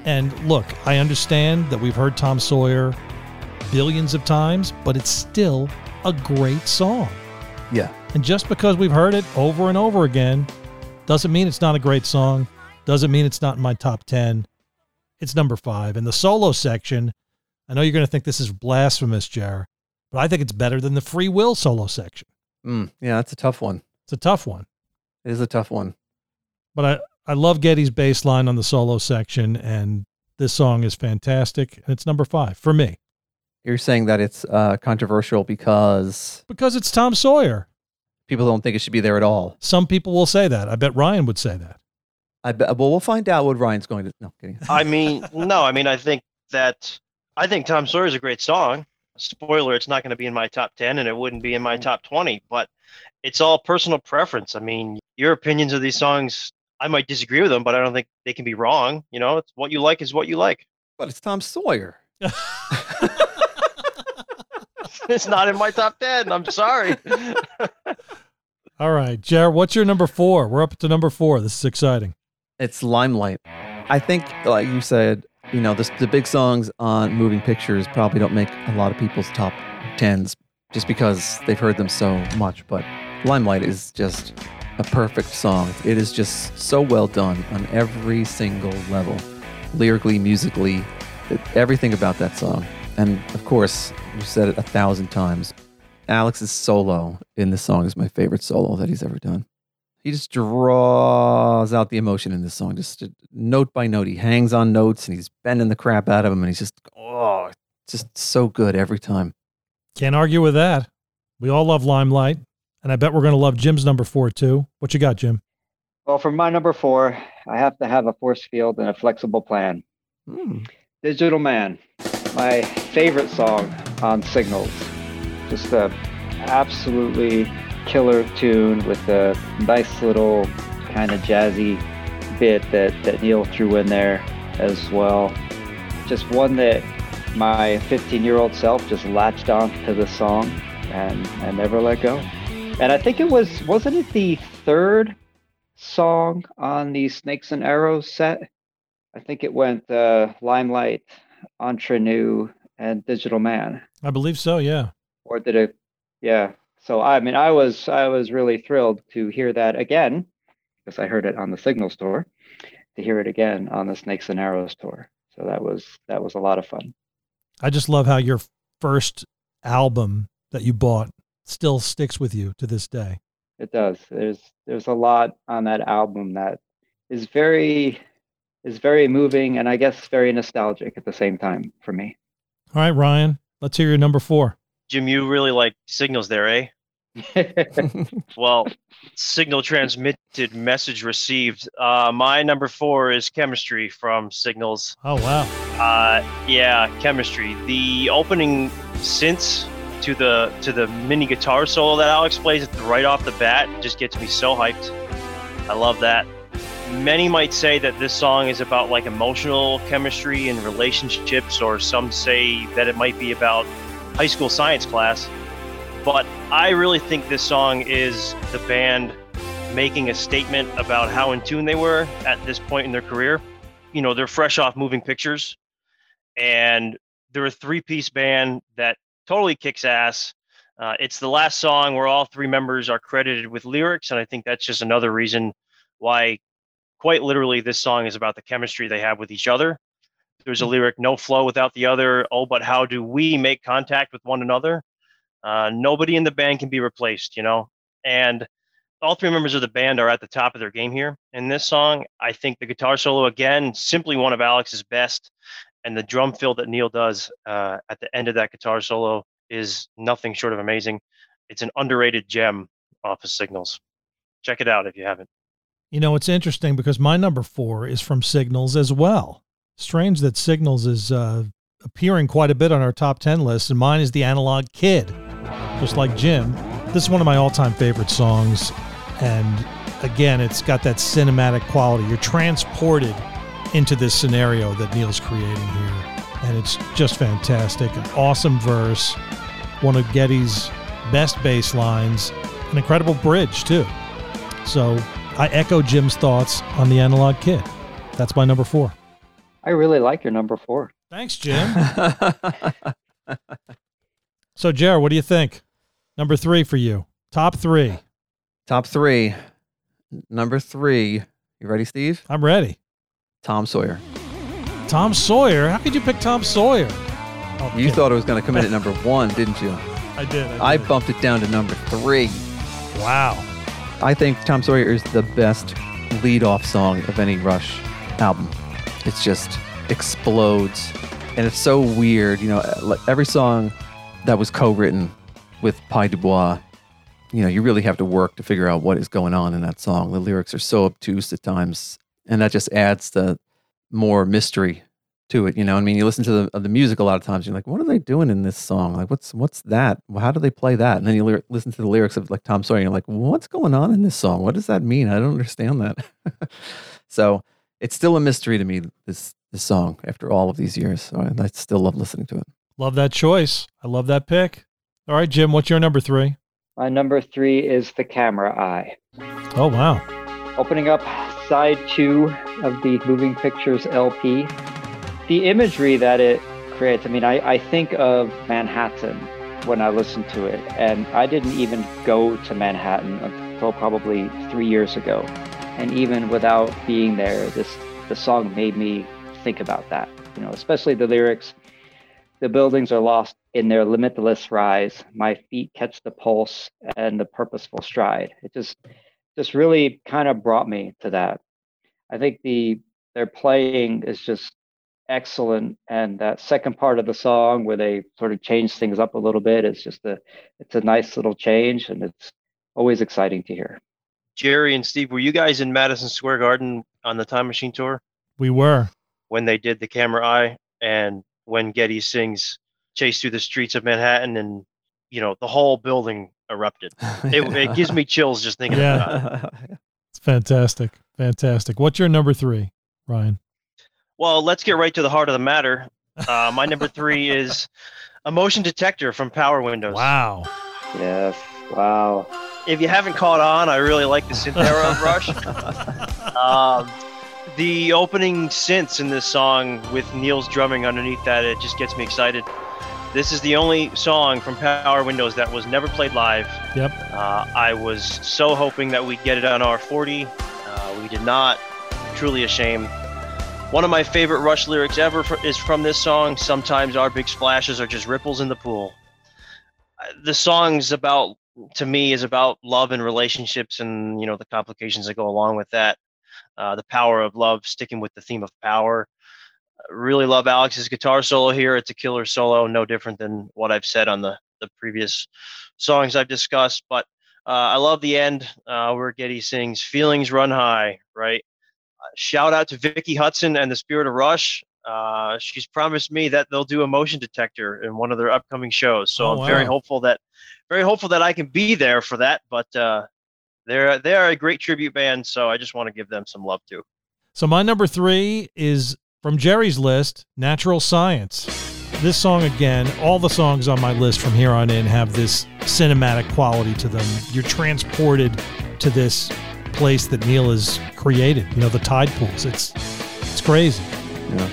And look, I understand that we've heard Tom Sawyer billions of times, but it's still a great song. Yeah. And just because we've heard it over and over again doesn't mean it's not a great song, doesn't mean it's not in my top 10. It's number five. And the solo section, I know you're going to think this is blasphemous, Jar, but I think it's better than the Free Will solo section. Mm, yeah, that's a tough one. It's a tough one. It is a tough one. But I, I love Geddy's bass line on the solo section, and this song is fantastic. And it's number five for me You're saying that it's uh, controversial because because it's Tom Sawyer. people don't think it should be there at all. Some people will say that. I bet Ryan would say that. I bet. Well, we'll find out what Ryan's going to. No, kidding. I mean, no, I mean, I think that I think Tom Sawyer is a great song. Spoiler, it's not going to be in my top 10 and it wouldn't be in my top 20, but it's all personal preference. I mean, your opinions of these songs, I might disagree with them, but I don't think they can be wrong. You know, it's what you like is what you like. But it's Tom Sawyer. It's not in my top 10. I'm sorry. All right, Jared, what's your number four? We're up to number four. This is exciting. It's Limelight. I think, like you said, you know, the, the big songs on moving pictures probably don't make a lot of people's top tens just because they've heard them so much. But Limelight is just a perfect song. It is just so well done on every single level, lyrically, musically, everything about that song. And of course, you said it a thousand times. Alex's solo in this song is my favorite solo that he's ever done. He just draws out the emotion in this song, just note by note. He hangs on notes and he's bending the crap out of them, and he's just oh, just so good every time. Can't argue with that. We all love Limelight, and I bet we're going to love Jim's number four too. What you got, Jim? Well, for my number four, I have to have a force field and a flexible plan. Hmm. Digital Man, my favorite song on Signals. Just a absolutely killer tune with a nice little kind of jazzy bit that, that Neil threw in there as well. Just one that my 15 year old self just latched on to the song and, and never let go. And I think it was, wasn't it the third song on the Snakes and Arrows set? I think it went uh, Limelight, Entre Nous, and Digital Man. I believe so. Yeah. Or did it? Yeah. So I mean, I was I was really thrilled to hear that again because I heard it on the Signals tour. To hear it again on the Snakes and Arrows tour. So that was that was a lot of fun. I just love how your first album that you bought still sticks with you to this day. It does. There's there's a lot on that album that is very is very moving and I guess very nostalgic at the same time for me. All right, Ryan, let's hear your number four. Jim, you really like signals there, eh? well, signal transmitted, message received. Uh, my number four is chemistry from Signals. Oh wow. Uh, yeah, chemistry. The opening synths to the to the mini guitar solo that Alex plays right off the bat just gets me so hyped. I love that. Many might say that this song is about like emotional chemistry and relationships, or some say that it might be about high school science class. But I really think this song is the band making a statement about how in tune they were at this point in their career. You know, they're fresh off moving pictures and they're a three piece band that totally kicks ass. Uh, it's the last song where all three members are credited with lyrics. And I think that's just another reason why, quite literally, this song is about the chemistry they have with each other. There's a lyric, no flow without the other. Oh, but how do we make contact with one another? Uh, nobody in the band can be replaced, you know. And all three members of the band are at the top of their game here. In this song, I think the guitar solo again, simply one of Alex's best, and the drum fill that Neil does uh, at the end of that guitar solo is nothing short of amazing. It's an underrated gem off of Signals. Check it out if you haven't. You know, it's interesting because my number four is from Signals as well. Strange that Signals is uh, appearing quite a bit on our top 10 list, and mine is The Analog Kid just like Jim. This is one of my all time favorite songs. And again, it's got that cinematic quality. You're transported into this scenario that Neil's creating here. And it's just fantastic. An awesome verse, one of Geddy's best bass lines, an incredible bridge, too. So I echo Jim's thoughts on the Analog Kid. That's my number four. I really like your number four. Thanks, Jim. so, Jared, what do you think? Number three for you. Top three. Top three. Number three. You ready, Steve? I'm ready. Tom Sawyer. Tom Sawyer? How could you pick Tom Sawyer? Oh, you thought it was going to come in at number one, didn't you? I did. I, did. I bumped it down to number three. Wow. I think Tom Sawyer is the best lead-off song of any Rush album. It just explodes, and it's so weird. You know, uh, every song that was co-written with Pye Dubois, you know, you really have to work to figure out what is going on in that song. The lyrics are so obtuse at times, and that just adds the more mystery to it. You know, I mean, you listen to the, the music a lot of times, you're like, what are they doing in this song? Like, what's what's that? How do they play that? And then you listen to the lyrics of like Tom Sawyer, and you're like, what's going on in this song? What does that mean? I don't understand that. so it's still a mystery to me. This this song after all of these years, so I, I still love listening to it. Love that choice. I love that pick. All right, Jim, what's your number three? My number three is the camera eye. Oh, wow. Opening up side two of the Moving Pictures LP. The imagery that it creates, I mean, I, I think of Manhattan when I listen to it, and I didn't even go to Manhattan until probably three years ago. And even without being there, this the song made me think about that. You know, especially the lyrics. The buildings are lost in their limitless rise. My feet catch the pulse and the purposeful stride. It just just really kind of brought me to that. I think the their playing is just excellent and that second part of the song where they sort of change things up a little bit is just a it's a nice little change and it's always exciting to hear jerry and steve were you guys in madison square garden on the time machine tour we were when they did the camera eye and when Geddy sings "Chase Through the Streets of Manhattan," and you know the whole building erupted. It, it gives me chills just thinking yeah. about it. It's fantastic, fantastic. What's your number three, Ryan? Well, let's get right to the heart of the matter. Uh, my number three is Emotion Detector from Power Windows. Wow. Yes. Wow. If you haven't caught on, I really like the synth era of Rush. um, the opening synths in this song with Neil's drumming underneath that, it just gets me excited. This is the only song from Power Windows that was never played live. Yep. Uh, I was so hoping that we'd get it on our 40. Uh, we did not. Truly a shame. One of my favorite Rush lyrics ever is from this song. Sometimes our big splashes are just ripples in the pool. Uh, the song's about, to me, is about love and relationships and, you know, the complications that go along with that. Uh, the power of love, sticking with the theme of power. I really love Alex's guitar solo here. It's a killer solo, no different than what I've said on the, the previous songs I've discussed. But uh, I love the end uh, where Geddy sings "Feelings Run High." Right. Shout out to Vicky Hudson and the Spirit of Rush. Uh, she's promised me that they'll do Emotion Detector in one of their upcoming shows. So Oh, I'm very hopeful that, very hopeful that I can be there for that. But uh, they're they are a great tribute band, so I just want to give them some love too. So my number three is from Jerry's list, Natural Science. This song again, all the songs on my list from here on in have this cinematic quality to them. You're transported to this place that Neil has created. You know, the tide pools. It's it's crazy. Yeah.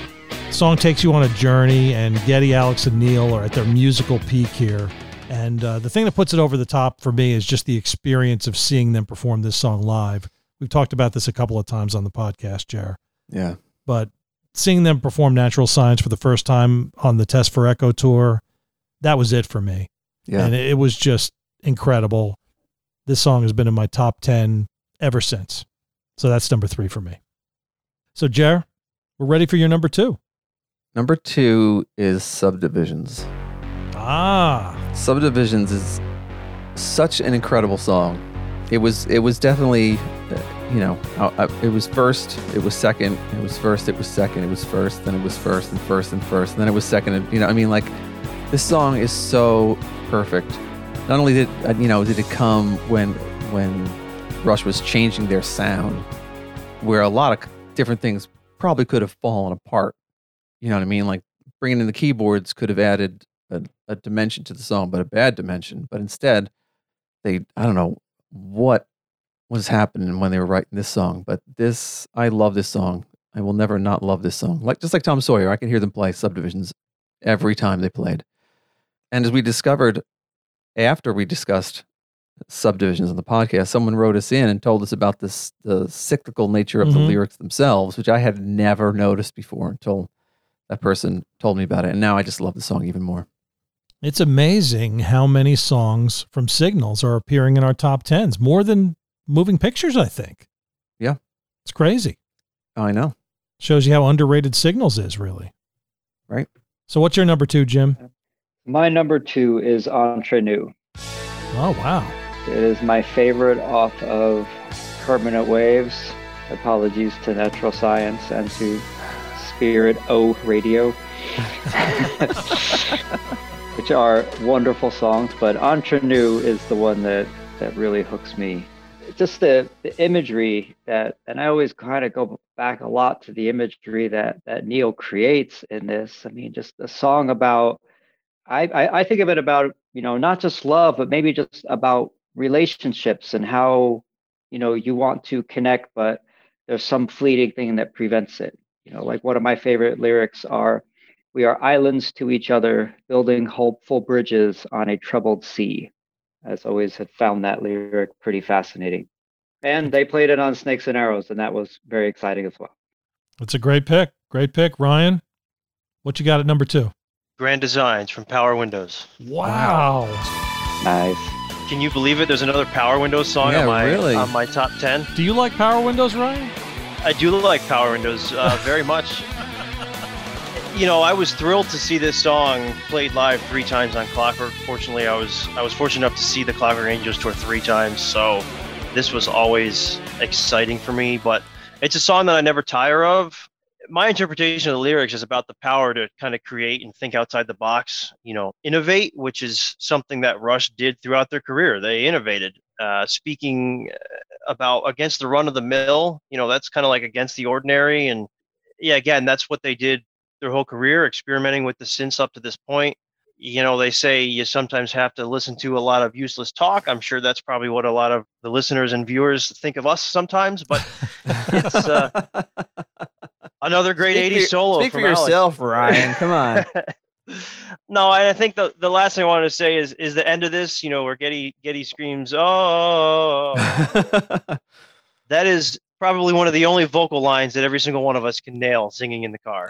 song takes you on a journey, and Geddy, Alex, and Neil are at their musical peak here. And uh, the thing that puts it over the top for me is just the experience of seeing them perform this song live. We've talked about this a couple of times on the podcast, Jer, Yeah. but seeing them perform Natural Science for the first time on the Test for Echo tour, that was it for me. Yeah. And it, it was just incredible. This song has been in my top 10 ever since. So that's number three for me. So, Jer, we're ready for your number two. Number two is Subdivisions. Ah, Subdivisions is such an incredible song. It was it was definitely, you know, I, I- it was first, it was second, it was first, it was second, it was first, then it was first and first and first, and then it was second. And, you know, I mean, like this song is so perfect. Not only did you know did it come when when Rush was changing their sound, where a lot of different things probably could have fallen apart. You know what I mean? Like bringing in the keyboards could have added a, a dimension to the song, but a bad dimension. But instead, they I don't know what was happening when they were writing this song. But this I love this song. I will never not love this song. Like just like Tom Sawyer, I can hear them play subdivisions every time they played. And as we discovered after we discussed subdivisions on the podcast, someone wrote us in and told us about this the cyclical nature of the Mhm. lyrics themselves, which I had never noticed before until that person told me about it. And now I just love the song even more. it's amazing how many songs from Signals are appearing in our top tens, more than moving pictures, I think. Yeah. It's crazy. I know. Shows you how underrated Signals is, really. Right. So, what's your number two, Jim? My number two is Entre Nous. Oh, wow. It is my favorite off of Permanent Waves. Apologies to Natural Science and to Spirit O Radio, which are wonderful songs. But Entre Nous is the one that, that really hooks me. Just the, the imagery that, and I always kind of go back a lot to the imagery that, that Neil creates in this. I mean, just a song about I, I, I think of it about you know not just love but maybe just about relationships and how you know you want to connect but there's some fleeting thing that prevents it you know like one of my favorite lyrics are we are islands to each other building hopeful bridges on a troubled sea as always have found that lyric pretty fascinating and they played it on snakes and arrows and that was very exciting as well It's a great pick. Great pick. Ryan, what you got at number two? Grand Designs from Power Windows. Wow. nice Can you believe it? There's another Power Windows song Yeah, on my really? on my top ten. Do you like Power Windows, Ryan? I do like Power Windows uh, very much. You know, I was thrilled to see this song played live three times on Clockwork. Fortunately, I was I was fortunate enough to see the Clockwork Angels tour three times, so this was always exciting for me. But it's a song that I never tire of. My interpretation of the lyrics is about the power to kind of create and think outside the box. You know, innovate, which is something that Rush did throughout their career. They innovated. Uh, speaking about against the run of the mill. You know, that's kind of like against the ordinary. And yeah, again, that's what they did their whole career, experimenting with the synths up to this point. You know, they say you sometimes have to listen to a lot of useless talk. I'm sure that's probably what a lot of the listeners and viewers think of us sometimes, but it's uh, another great Speak 80s your- solo. Speak for from Alex. yourself, Ryan. Come on. no, and I think the, the last thing I want to say is is the end of this, you know, where Geddy Geddy screams, "Oh!" that is probably one of the only vocal lines that every single one of us can nail singing in the car.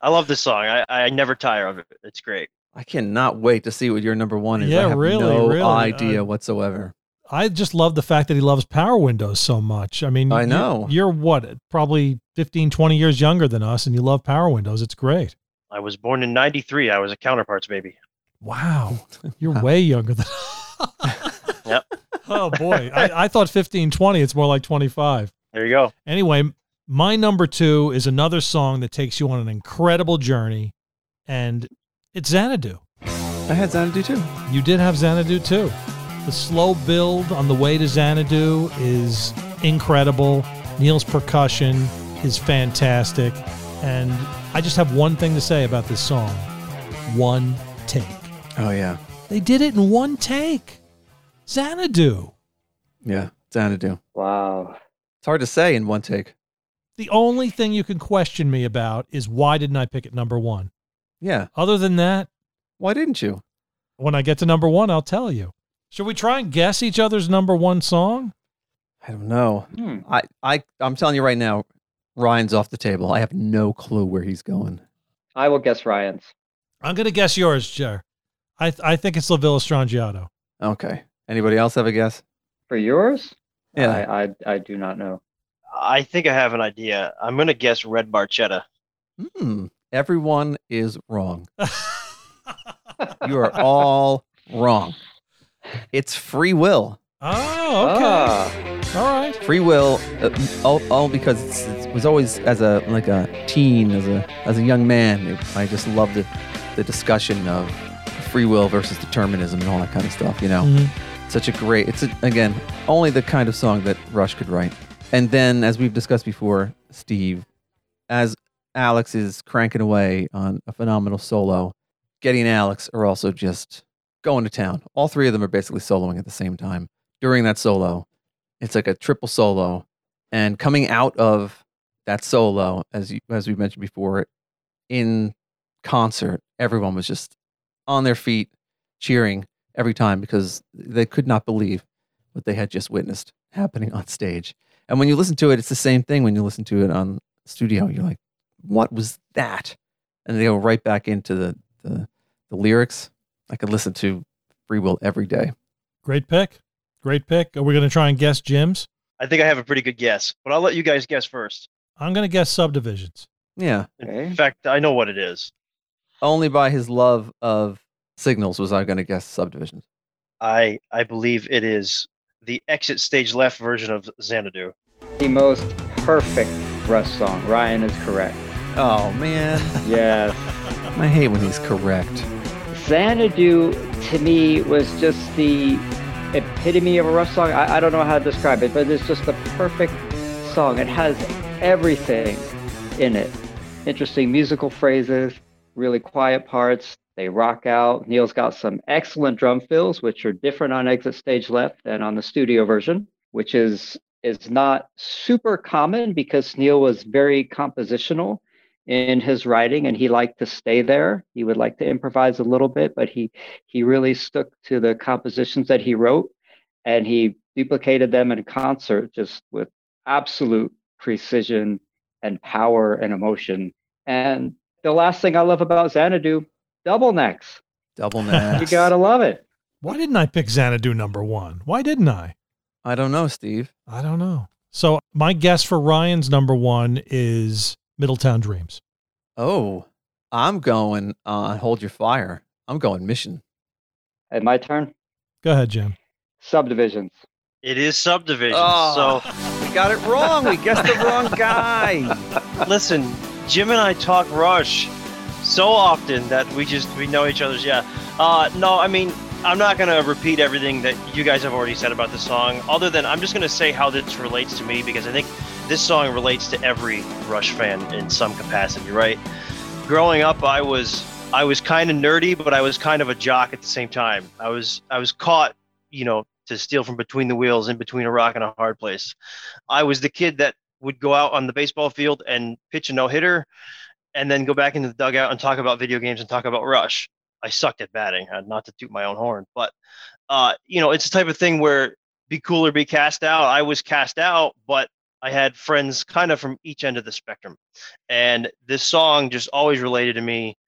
I love this song. I, I never tire of it. It's great. I cannot wait to see what your number one is. Yeah, I have really, no really. idea Uh, whatsoever. I just love the fact that he loves Power Windows so much. I mean, I you're- know. You're, what, probably 15, 20 years younger than us, and you love Power Windows. It's great. I was born in 93. I was a counterparts baby. Wow. You're way younger than Yep. Oh, boy. I, I thought 15, 20. It's more like 25. There you go. Anyway, my number two is another song that takes you on an incredible journey, and it's Xanadu. I had Xanadu too. You did have Xanadu too. The slow build on the way to Xanadu is incredible. Neil's percussion is fantastic. And I just have one thing to say about this song one take. Oh yeah, They did it in one take. Xanadu. yeah, Xanadu. Wow. It's hard to say in one take. The only thing you can question me about is why didn't I pick it number one? Yeah, Other than that, why didn't you? when I get to number one, I'll tell you. Should we try and guess each other's number one song? I don't know. Hmm. I, I, I'm telling you right now, Ryan's off the table. I have no clue where he's going. I will guess Ryan's. I'm going to guess yours, Jer. I, th- I think it's La Villa Strangiato. Okay. Anybody else have a guess? For yours? Yeah. I, I, I do not know. I think I have an idea. I'm going to guess Red Barchetta. Hmm. Everyone is wrong. You are all wrong. It's free will. Oh, okay. Ah, All right. Free will, uh, all, all because it's, it was always as a like a teen, as a as a young man. it- I just loved the the discussion of free will versus determinism and all that kind of stuff. You know, Mhm. such a great. It's a, again only the kind of song that Rush could write. And then, as we've discussed before, Steve, as Alex is cranking away on a phenomenal solo, Geddy and Alex are also just going to town. All three of them are basically soloing at the same time during that solo. It's like a triple solo, and coming out of that solo, as you, as we mentioned before, in concert, everyone was just on their feet, cheering every time because they could not believe what they had just witnessed happening on stage. And when you listen to it, it's the same thing when you listen to it on studio. You're like, what was that? And they go right back into the, the, the lyrics. I could listen to Free Will every day. Great pick. Great pick. Are we going to try and guess Jim's? I think I have a pretty good guess, but I'll let you guys guess first. I'm going to guess subdivisions. Yeah. In fact, I know what it is. Only by his love of signals was I going to guess subdivisions. I I believe it is the exit stage left version of Xanadu. the most perfect Rush song. Ryan is correct. Oh, man. Yes. I hate when he's correct. Xanadu to me was just the epitome of a Rush song. I, I don't know how to describe it, but it's just the perfect song. It has everything in it. Interesting musical phrases, really quiet parts. They rock out. Neil's got some excellent drum fills, which are different on Exit Stage Left than on the studio version, which is is not super common because Neil was very compositional in his writing and he liked to stay there. He would like to improvise a little bit, but he he really stuck to the compositions that he wrote and he duplicated them in concert just with absolute precision and power and emotion. And the last thing I love about Xanadu, double necks. Double necks. You gotta love it. Why didn't I pick Xanadu number one? Why didn't I? I don't know, Steve. I don't know. So my guess for Ryan's number one is Middletown Dreams. Oh, I'm going on Hold Your Fire. I'm going Mission. And my turn. Go ahead, Jim. Subdivisions. It is subdivision. Oh, so we got it wrong. We guessed the wrong guy. Listen, Jim and I talk Rush so often that we just we know each other's yeah. Uh, no, I mean I'm not gonna repeat everything that you guys have already said about the song. Other than I'm just gonna say how this relates to me because I think this song relates to every Rush fan in some capacity, right? Growing up, I was I was kind of nerdy, but I was kind of a jock at the same time. I was I was caught, you know, to steal from between the wheels, in between a rock and a hard place. I was the kid that would go out on the baseball field and pitch a no hitter, and then go back into the dugout and talk about video games and talk about Rush. I sucked at batting, uh, not to toot my own horn, but uh, you know, it's the type of thing where Be Cool or Be Cast Out. I was cast out, but I had friends kind of from each end of the spectrum. And this song just always related to me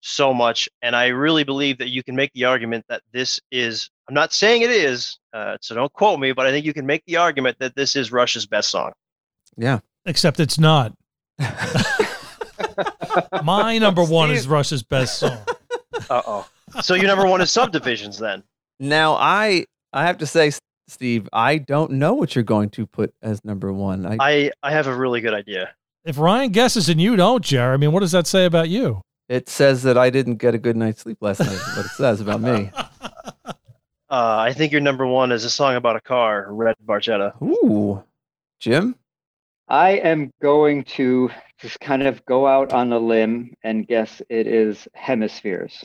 so much. And I really believe that you can make the argument that this is, I'm not saying it is, uh, so don't quote me, but I think you can make the argument that this is Rush's best song. Yeah. Except it's not. My number one is Rush's best song. Uh oh. So your number one is Subdivisions then? Now I I have to say, Steve, I don't know what you're going to put as number one. I, I, I have a really good idea. If Ryan guesses and you don't, Jerry, I mean, what does that say about you? it says that I didn't get a good night's sleep last night. Is what it says about me. Uh, I think your number one is a song about a car, Red Barchetta. Ooh, Jim. I am going to just kind of go out on a limb and guess it is Hemispheres.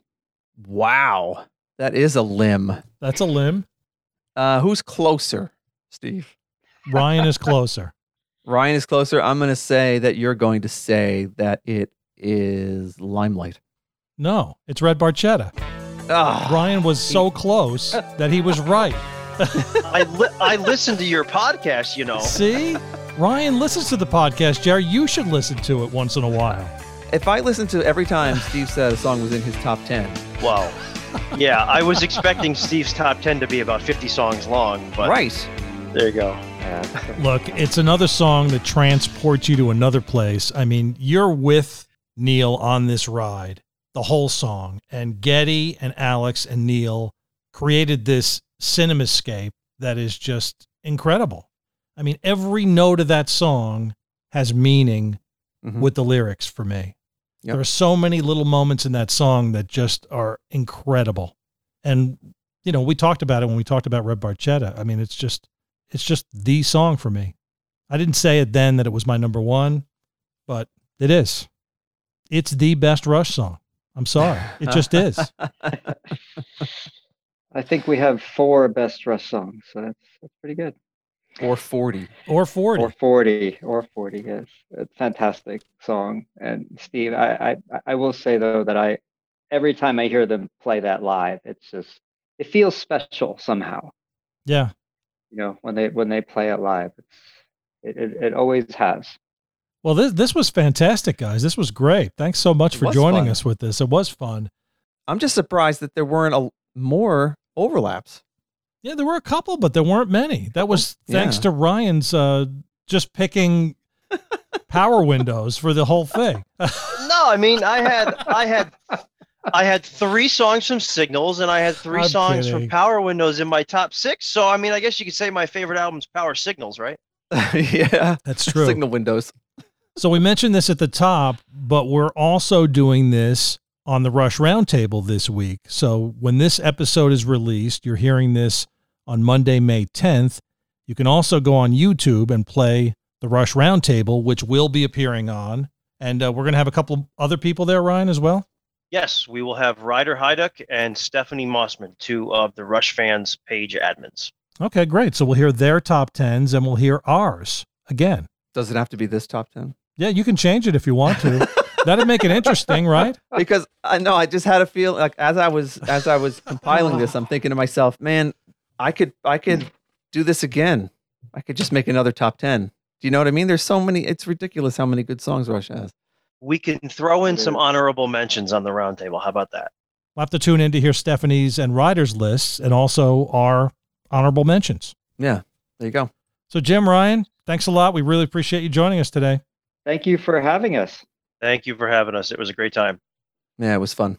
Wow, that is a limb. That's a limb. Uh, who's closer, Steve? Ryan is closer. Ryan is closer. I'm going to say that you're going to say that it is Limelight. No, it's Red Barchetta. Ah, Ryan was so close that he was right. I, li- I listened to your podcast, you know. See? Ryan listens to the podcast, Jerry. You should listen to it once in a while. if I listened to every time Steve said a song was in his top ten, Wow. Yeah, I was expecting Steve's top 10 to be about 50 songs long, but right? there you go. Yeah. Look, it's another song that transports you to another place. I mean, you're with Neil on this ride, the whole song, and Geddy and Alex and Neil created this cinemascape that is just incredible. I mean, every note of that song has meaning Mhm. with the lyrics for me. Yep. There are so many little moments in that song that just are incredible. And you know, we talked about it when we talked about Red Barchetta. I mean, it's just it's just the song for me. I didn't say it then that it was my number 1, but it is. It's the best Rush song. I'm sorry. It just is. I think we have four best Rush songs, so that's that's pretty good. Or forty. Or 40. Or 40, or 40, yes. It's a fantastic song. And Steve, I, I, I will say though that I, every time I hear them play that live, it's just, it feels special somehow. yeah. You know, when they when they play it live, it's, it, it it always has. Well, this this was fantastic, guys. This was great. Thanks so much It for joining fun. us with this. It was fun. I'm just surprised that there weren't a, more overlaps. Yeah, there were a couple, but there weren't many. That was thanks Yeah. to Ryan's uh, just picking power windows for the whole thing. No, I mean, I had I had I had three songs from Signals and I had 3 I'm songs kidding. from Power Windows in my top 6. So I mean, I guess you could say my favorite album's Power Signals, right? yeah, That's true. Signal windows. So we mentioned this at the top, but we're also doing this on the Rush Roundtable this week. So when this episode is released, you're hearing this on Monday, May 10th. You can also go on YouTube and play the Rush Roundtable, which will be appearing on. And uh, we're going to have a couple other people there, Ryan, as well. Yes, we will have Ryder Hyduck and Stephanie Mossman, two of the Rush fans page admins. Okay, great. So we'll hear their top tens and we'll hear ours again. Does it have to be this top ten? Yeah, you can change it if you want to. That'd make it interesting, right? Because I know I just had a feel like as I was as I was compiling this, I'm thinking to myself, man, I could I could hmm. do this again. I could just make another top ten. Do you know what I mean? There's so many. It's ridiculous how many good songs Rush has. We can throw in some honorable mentions on the roundtable. How about that? We'll have to tune in to hear Stephanie's and Ryder's lists and also our honorable mentions. Yeah, there you go. So, Jim, Ryan, thanks a lot. We really appreciate you joining us today. Thank you for having us. Thank you for having us. It was a great time. Yeah, it was fun.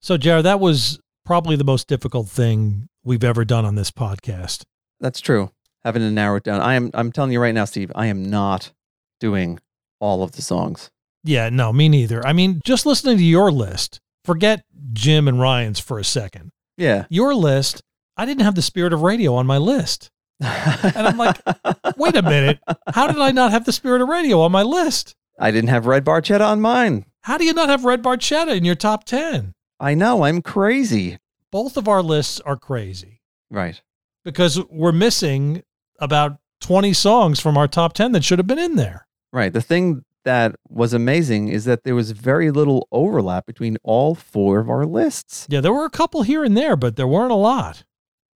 So, Jared, that was probably the most difficult thing we've ever done on this podcast. That's true. Having to narrow it down. I am. I'm telling you right now, Steve. I am not doing all of the songs. Yeah, no, me neither. I mean, just listening to your list, forget Jim and Ryan's for a second. Yeah. Your list, I didn't have the spirit of radio on my list. And I'm like, wait a minute. How did I not have the spirit of radio on my list? I didn't have Red Barchetta on mine. How do you not have Red Barchetta in your top 10? I know. I'm crazy. Both of our lists are crazy Right. because we're missing about 20 songs from our top 10 that should have been in there. Right. The thing that was amazing is that there was very little overlap between all four of our lists. Yeah, there were a couple here and there, but there weren't a lot.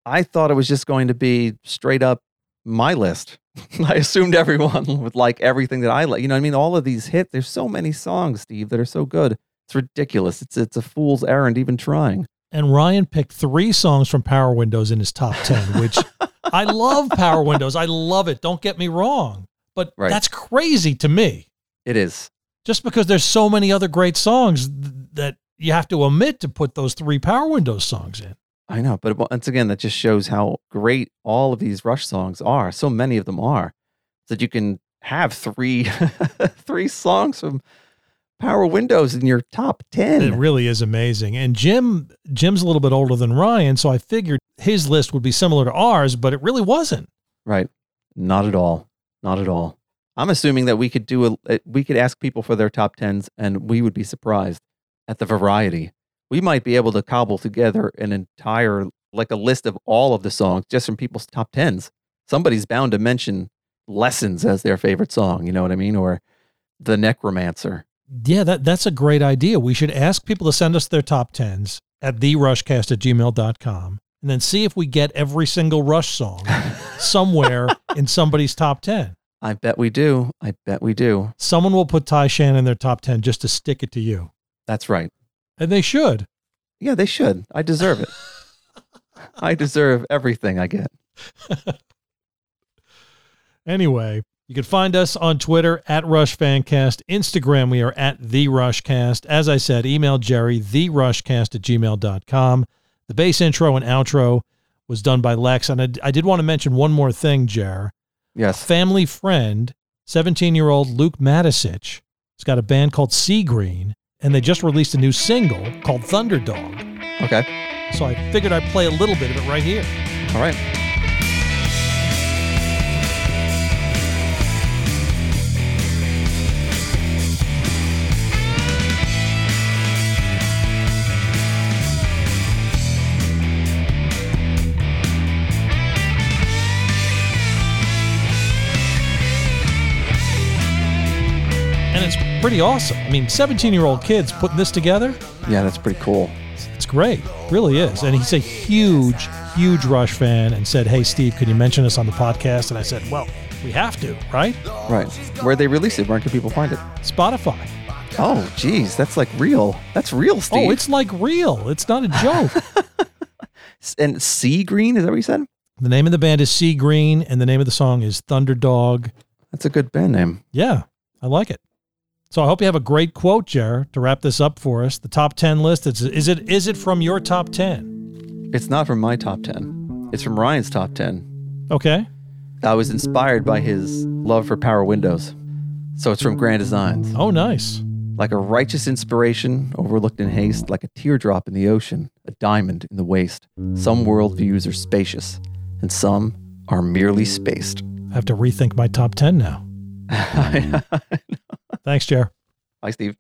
I thought it was just going to be straight up my list. I assumed everyone would like everything that I like. You know what I mean? All of these hits, there's so many songs, Steve, that are so good. It's ridiculous. It's it's a fool's errand even trying. And Ryan picked three songs from Power Windows in his top 10, which I love Power Windows. I love it. Don't get me wrong. But Right. that's crazy to me. It is. Just because there's so many other great songs th- that you have to omit to put those three Power Windows songs in. I know, but once again, that just shows how great all of these Rush songs are. So many of them are that you can have three three songs from Power Windows in your top 10. It really is amazing. And Jim Jim's a little bit older than Ryan, so I figured his list would be similar to ours, but it really wasn't. Right? Not at all. Not at all. I'm assuming that we could do a uh, we could ask people for their top tens, and we would be surprised at the variety. We might be able to cobble together an entire like a list of all of the songs just from people's top tens. Somebody's bound to mention "Lessons" as their favorite song. You know what I mean? Or "The Necromancer." Yeah, that that's a great idea. We should ask people to send us their top tens at therushcast at gmail.com and then see if we get every single Rush song somewhere in somebody's top 10. I bet we do. I bet we do. Someone will put Tai Shan in their top 10 just to stick it to you. That's right. And they should. Yeah, they should. I deserve it. I deserve everything I get. Anyway, you can find us on Twitter at Rush Fancast. Instagram, we are at The Rushcast. As I said, email Jerry, TheRushcast at gmail.com. The bass intro and outro was done by Lex. And I, I did want to mention one more thing, Jer. Yes. family friend, 17 year old Luke Matisich, has got a band called Sea Green, and they just released a new single called Thunderdog. Okay. So I figured I'd play a little bit of it right here. All right. Pretty awesome. I mean, 17 year old kids putting this together, Yeah, that's pretty cool. it's great. Really is. And he's a huge, huge Rush fan and said, Hey, Steve, could you mention us on the podcast? And I said, Well, we have to, right? Right. Where they release it, where can people find it? Spotify. Oh, geez, that's like real. That's real, oh, Steve. Oh, it's like real. It's not a joke. And Sea Green. Is that what you said? the name of the band is Sea Green, and the name of the song is Thunderdog. That's a good band name. Yeah, I like it. So I hope you have a great quote, Jer, to wrap this up for us. The top ten list. It's, is it is it from your top ten? It's not from my top ten. It's from Ryan's top ten. Okay. I was inspired by his love for Power Windows. So it's from Grand Designs. Oh, nice. Like a righteous inspiration overlooked in haste, like a teardrop in the ocean, a diamond in the waste. Some worldviews are spacious, and some are merely spaced. I have to rethink my top ten now. Thanks, Jer. Bye, Steve.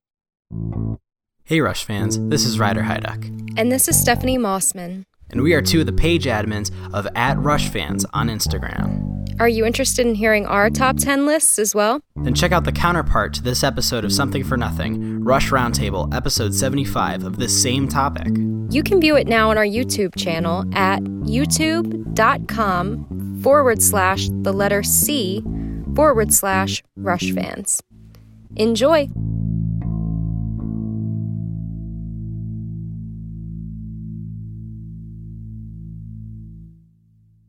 Hey Rush fans, this is Ryder Hyduck, And this is Stephanie Mossman. and we are two of the page admins of at Rush Fans on Instagram. Are you interested in hearing our top 10 lists as well? Then check out the counterpart to this episode of Something for Nothing, Rush Roundtable, episode 75 of this same topic. You can view it now on our YouTube channel at youtube.com forward slash the letter C forward slash rush fans. Enjoy!